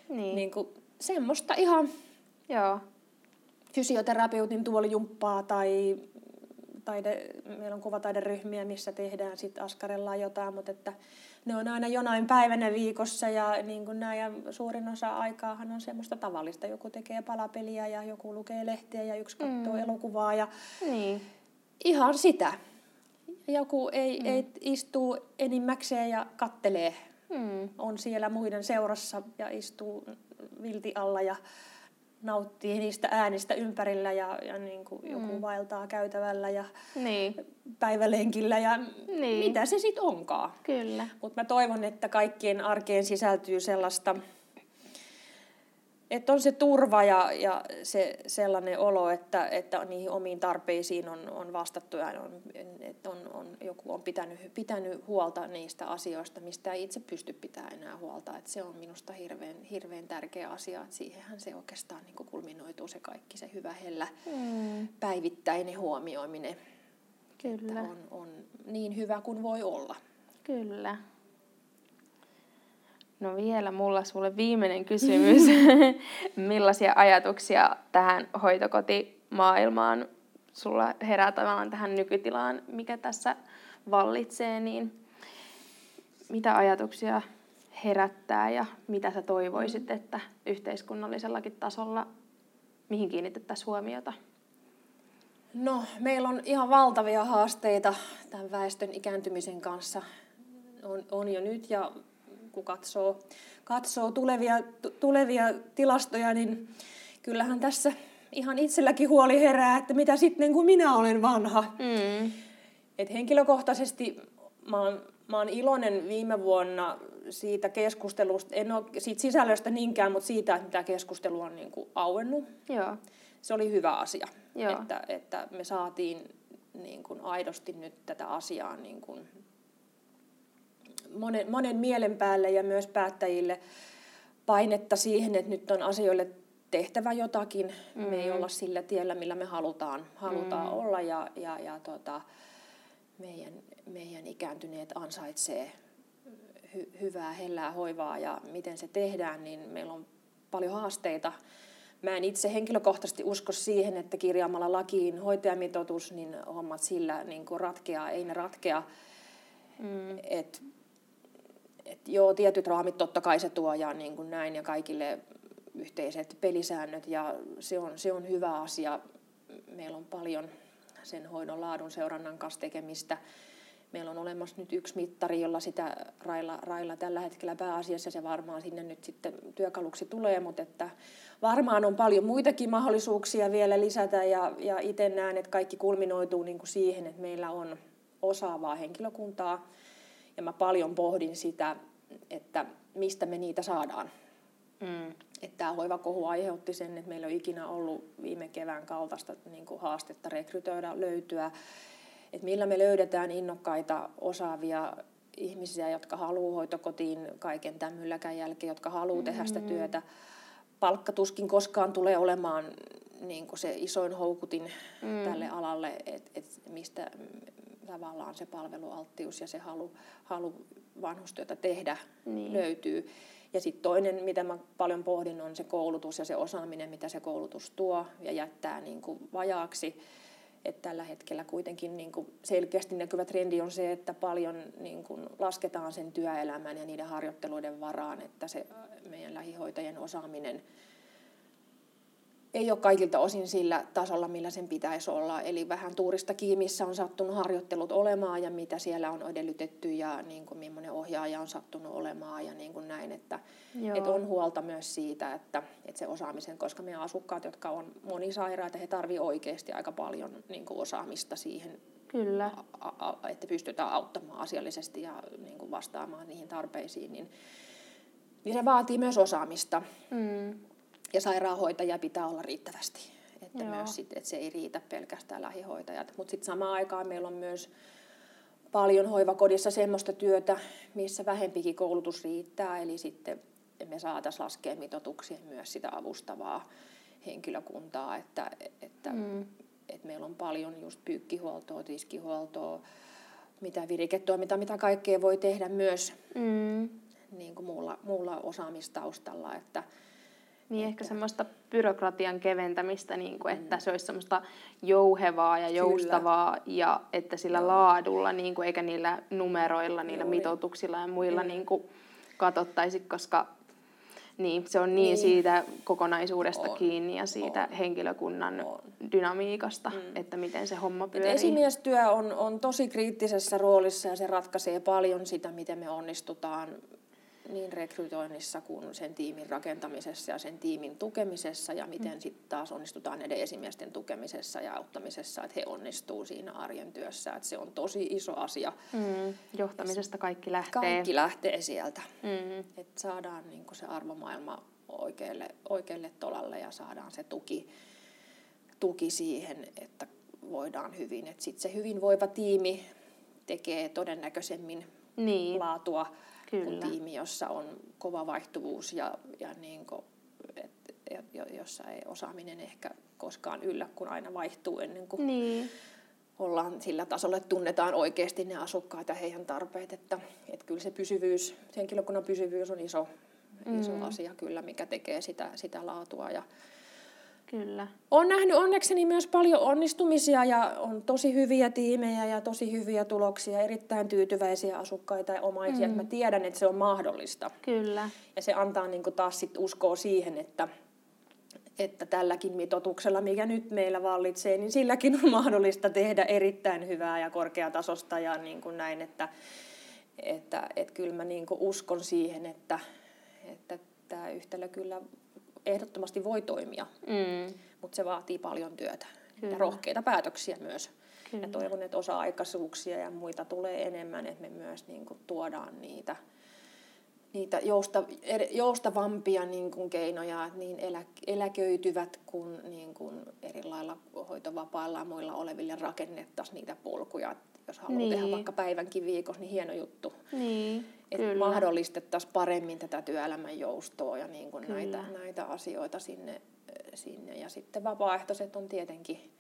Niin. Niin kuin semmoista ihan Joo. fysioterapeutin tuolijumppaa tai taide, meillä on kuvataideryhmiä, missä tehdään sitten askarellaan jotain, mutta että ne on aina jonain päivänä viikossa ja niin kuin näin, ja suurin osa aikaahan on semmoista tavallista. Joku tekee palapeliä ja joku lukee lehteä ja yksi katsoo mm. elokuvaa ja Niin. ihan sitä. Joku ei, mm. ei istuu enimmäkseen ja kattelee Mm. on siellä muiden seurassa ja istuu vilti alla ja nauttii niistä äänistä ympärillä ja, ja niin kuin joku Mm. vaeltaa käytävällä ja Niin. päivälenkillä ja Niin. mitä se sitten onkaan. Kyllä. Mutta mä toivon, että kaikkien arkeen sisältyy sellaista, että on se turva ja, ja se sellainen olo, että, että niihin omiin tarpeisiin on, on vastattu ja on, että on, on, joku on pitänyt, pitänyt huolta niistä asioista, mistä ei itse pysty pitämään enää huolta. Et se on minusta hirveän, hirveän tärkeä asia, että siihenhän se oikeastaan niin kuin kulminoituu se kaikki, se hyvä hellä Mm. päivittäinen huomioiminen, Kyllä. että on, on niin hyvä kuin voi olla. Kyllä. No vielä mulla sulle viimeinen kysymys. Millaisia ajatuksia tähän hoitokotimaailmaan sulla herää tavallaan tähän nykytilaan, mikä tässä vallitsee, niin mitä ajatuksia herättää ja mitä sä toivoisit, että yhteiskunnallisellakin tasolla, mihin kiinnitettäisiin huomiota? No, meillä on ihan valtavia haasteita tämän väestön ikääntymisen kanssa. On, on jo nyt ja kun katsoo, katsoo tulevia, tu- tulevia tilastoja, niin kyllähän tässä ihan itselläkin huoli herää, että mitä sitten kun minä olen vanha. Mm. Et henkilökohtaisesti mä oon, mä oon iloinen viime vuonna siitä keskustelusta, en ole siitä sisällöstä niinkään, mutta siitä, että mitä keskustelu on niin kuin auennut Joo. se oli hyvä asia, Joo. että, että me saatiin niin kuin aidosti nyt tätä asiaa niin kuin monen, monen mielen päälle ja myös päättäjille painetta siihen, että nyt on asioille tehtävä jotakin. Mm. Me ei olla sillä tiellä, millä me halutaan, halutaan mm. olla ja, ja, ja tota, meidän, meidän ikääntyneet ansaitsee hy, hyvää, hellää hoivaa ja miten se tehdään, niin meillä on paljon haasteita. Mä en itse henkilökohtaisesti usko siihen, että kirjaamalla lakiin hoitajamitoitus, niin hommat sillä niin kuin ratkeaa, ei ne ratkea. Mm. Et, et joo, tietyt raamit totta kai se tuo ja niin kuin näin ja kaikille yhteiset pelisäännöt ja se on, se on hyvä asia meillä on paljon sen hoidon laadun seurannan kanssa tekemistä. Meillä on olemassa nyt yksi mittari, jolla sitä railla, railla tällä hetkellä pääasiassa se varmaan sinne nyt sitten työkaluksi tulee, mutta että varmaan on paljon muitakin mahdollisuuksia vielä lisätä ja, ja itse näen, että kaikki kulminoituu niin kuin siihen, että meillä on osaavaa henkilökuntaa ja mä paljon pohdin sitä, että mistä me niitä saadaan. Mm. Että tämä hoivakohu aiheutti sen, että meillä on ikinä ollut viime kevään kaltaista niin kuin haastetta rekrytoida, löytyä että millä me löydetään innokkaita, osaavia ihmisiä, jotka haluaa hoitokotiin kaiken tämän mylläkän jälkeen, jotka haluaa tehdä sitä mm. työtä. Palkka tuskin koskaan tulee olemaan niin kuin se isoin houkutin mm. tälle alalle, että et mistä tavallaan se palvelualttius ja se halu, halu vanhustyötä tehdä niin. löytyy. Ja sitten toinen, mitä mä paljon pohdin, on se koulutus ja se osaaminen, mitä se koulutus tuo ja jättää niin kuin vajaaksi että tällä hetkellä kuitenkin niin kuin selkeästi näkyvä trendi on se, että paljon niin kuin lasketaan sen työelämän ja niiden harjoitteluiden varaan, että se meidän lähihoitajien osaaminen – ei ole kaikilta osin sillä tasolla, millä sen pitäisi olla. Eli vähän tuurista kiimissä on sattunut harjoittelut olemaan ja mitä siellä on edellytetty ja niin kuin millainen ohjaaja on sattunut olemaan ja niin kuin näin. Että, että on huolta myös siitä, että, että se osaamisen, koska meidän asukkaat, jotka on monisairaita, he tarvitsevat oikeasti aika paljon niin kuin osaamista siihen, Kyllä. A, a, että pystytään auttamaan asiallisesti ja niin kuin vastaamaan niihin tarpeisiin. Niin, niin se vaatii myös osaamista. Mm ja sairaanhoitajia pitää olla riittävästi. Että myös sit, että se ei riitä pelkästään lähihoitajat. Mutta sitten samaan aikaan meillä on myös paljon hoivakodissa semmoista työtä, missä vähempikin koulutus riittää. Eli sitten me saataisiin laskea mitoituksien myös sitä avustavaa henkilökuntaa, että, että, mm. että meillä on paljon just pyykkihuoltoa, tiskihuoltoa, mitä viriketoimintaa, mitä kaikkea voi tehdä myös mm. niin kuin muulla, muulla osaamistaustalla. Että, niin ehkä semmoista byrokratian keventämistä, niin kuin, että mm. se olisi semmoista jouhevaa ja joustavaa Kyllä. ja että sillä Joo. laadulla, niin kuin, eikä niillä numeroilla, niillä Joo, mitoituksilla ja muilla mm. niin kuin, katsottaisi, koska niin, se on niin, niin. siitä kokonaisuudesta on. kiinni ja siitä on. henkilökunnan on. dynamiikasta, mm. että miten se homma pyörii. Et esimiestyö on, on tosi kriittisessä roolissa ja se ratkaisee paljon sitä, miten me onnistutaan niin rekrytoinnissa kuin sen tiimin rakentamisessa ja sen tiimin tukemisessa ja miten mm. sitten taas onnistutaan näiden esimiesten tukemisessa ja auttamisessa, että he onnistuu siinä arjen työssä. Että se on tosi iso asia. Mm. Johtamisesta kaikki lähtee. Kaikki lähtee sieltä. Mm. Että saadaan niin se arvomaailma oikealle, oikealle tolalle ja saadaan se tuki, tuki siihen, että voidaan hyvin. Että sitten se hyvinvoiva tiimi tekee todennäköisemmin niin. laatua Kyllä. tiimi, jossa on kova vaihtuvuus ja, ja niin kuin, et, et, jossa ei osaaminen ehkä koskaan yllä, kun aina vaihtuu ennen kuin niin. ollaan sillä tasolla, että tunnetaan oikeasti ne asukkaat ja heidän tarpeet. Että, että kyllä se pysyvyys, henkilökunnan pysyvyys on iso, mm. iso asia kyllä, mikä tekee sitä, sitä laatua ja, Kyllä. Olen nähnyt onnekseni myös paljon onnistumisia ja on tosi hyviä tiimejä ja tosi hyviä tuloksia, erittäin tyytyväisiä asukkaita ja omaisia. Mm. Mä tiedän, että se on mahdollista. Kyllä. Ja se antaa niin taas sit uskoa siihen, että, että tälläkin mitotuksella, mikä nyt meillä vallitsee, niin silläkin on mahdollista tehdä erittäin hyvää ja korkeatasosta ja niin kuin näin, että, että, että kyllä mä niin uskon siihen, että, että tämä yhtälö kyllä ehdottomasti voi toimia, mm. mutta se vaatii paljon työtä Kyllä. ja rohkeita päätöksiä myös. Kyllä. Ja toivon, että osa-aikaisuuksia ja muita tulee enemmän, että me myös niin kuin, tuodaan niitä, niitä jousta, joustavampia niin kuin, keinoja, että niin elä, eläköityvät kuin, niin kuin eri lailla hoitovapailla ja muilla oleville rakennettaisiin niitä polkuja. Jos haluaa niin. tehdä vaikka päivänkin viikossa, niin hieno juttu. Niin että mahdollistettaisiin paremmin tätä työelämän joustoa ja niin kuin näitä, näitä asioita sinne, sinne. Ja sitten vapaaehtoiset on tietenkin,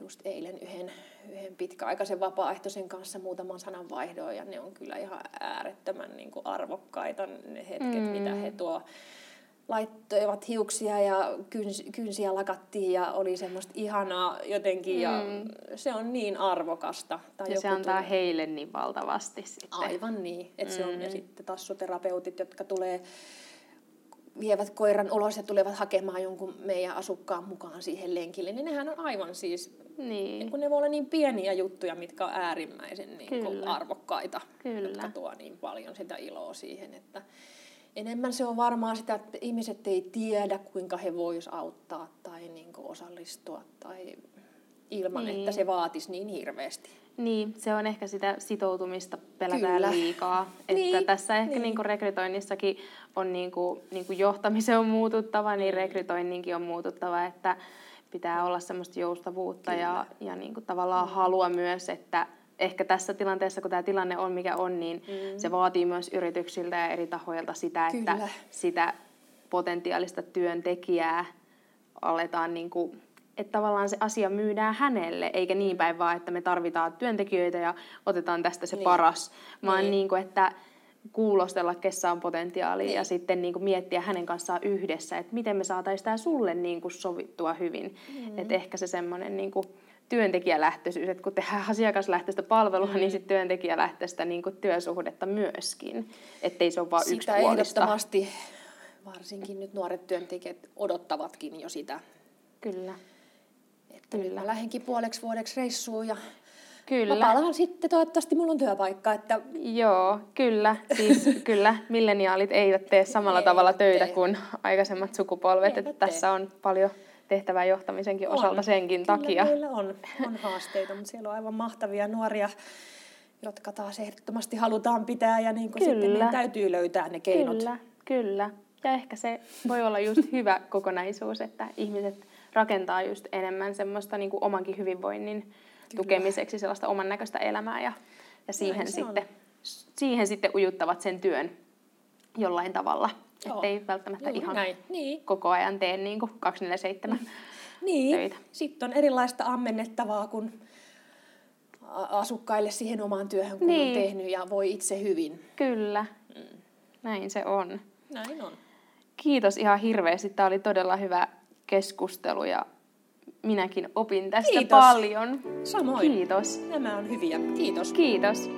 just eilen yhden, yhden pitkäaikaisen vapaaehtoisen kanssa muutaman sanan vaihdoin ja ne on kyllä ihan äärettömän niin kuin arvokkaita ne hetket, mm. mitä he tuo laittoivat hiuksia ja kyns, kynsiä lakattiin ja oli semmoista ihanaa jotenkin mm. ja se on niin arvokasta. Tai ja se antaa tulee... heille niin valtavasti sitten. Aivan niin, että mm. se on ja mm. sitten tassoterapeutit, jotka tulee vievät koiran ulos ja tulevat hakemaan jonkun meidän asukkaan mukaan siihen lenkille, niin nehän on aivan siis, niin. Niin, kun ne voi olla niin pieniä juttuja, mitkä on äärimmäisen niin kuin Kyllä. arvokkaita, Kyllä. jotka tuo niin paljon sitä iloa siihen, että enemmän se on varmaan sitä, että ihmiset ei tiedä, kuinka he vois auttaa tai niin kuin osallistua tai ilman, Niin. että se vaatisi niin hirveästi. niin, se on ehkä sitä sitoutumista pelätään Kyllä. liikaa. Että Niin, tässä ehkä niin. niinku rekrytoinnissakin on niinku, niinku johtamisen on muututtava, niin rekrytoinninkin on muututtava, että pitää olla semmoista joustavuutta ja, ja niinku tavallaan Mm. halua myös, että ehkä tässä tilanteessa, kun tämä tilanne on mikä on, niin mm. se vaatii myös yrityksiltä ja eri tahoilta sitä, että Kyllä. sitä potentiaalista työntekijää aletaan niin kuin, että tavallaan se asia myydään hänelle, eikä niin päin vaan, että me tarvitaan työntekijöitä ja otetaan tästä se Niin. paras, vaan Niin. niin. kuin, että kuulostella, kessä on potentiaalia Niin. ja sitten niin kuin miettiä hänen kanssaan yhdessä, että miten me saataisiin tämä sulle niin kuin sovittua hyvin. Mm. Että ehkä se semmoinen niin kuin työntekijälähtöisyys, että kun tehdään asiakaslähtöistä palvelua, mm. niin sitten työntekijälähtöistä niin kuin työsuhdetta myöskin, ettei se ole vain Sitä yksipuolista. ehdottomasti, varsinkin nyt nuoret työntekijät odottavatkin jo sitä, Kyllä. että nyt Kyllä. mä lähdenkin puoleksi vuodeksi reissuun ja Kyllä. mä palaan sitten, toivottavasti mulla on työpaikka, että Joo, kyllä. Siis kyllä milleniaalit eivät tee samalla Eivät tavalla töitä tee. kuin aikaisemmat sukupolvet. Eivät Että tässä on paljon tehtävää johtamisenkin osalta senkin Kyllä takia. meillä on, on haasteita, mutta siellä on aivan mahtavia nuoria, jotka taas ehdottomasti halutaan pitää ja niin kuin sitten Kyllä. niin täytyy löytää ne keinot. Kyllä, kyllä. Ja ehkä se voi olla just hyvä kokonaisuus, että ihmiset rakentaa just enemmän semmoista niin kuin omankin hyvinvoinnin tukemiseksi sellaista oman näköistä elämää ja, ja siihen, on. sitten, siihen sitten ujuttavat sen työn jollain tavalla. Joo. Että ei välttämättä Juuri ihan näin. Niin. koko ajan tee niin kuin 247 Niin, töitä. sitten on erilaista ammennettavaa kuin asukkaille siihen omaan työhön, kun Niin. on tehnyt ja voi itse hyvin. Kyllä, näin se on. Näin on. Kiitos ihan hirveästi. Tämä oli todella hyvä keskustelu ja minäkin opin tästä Kiitos. paljon. Samoin. Kiitos. Nämä on hyviä. Kiitos. Kiitos.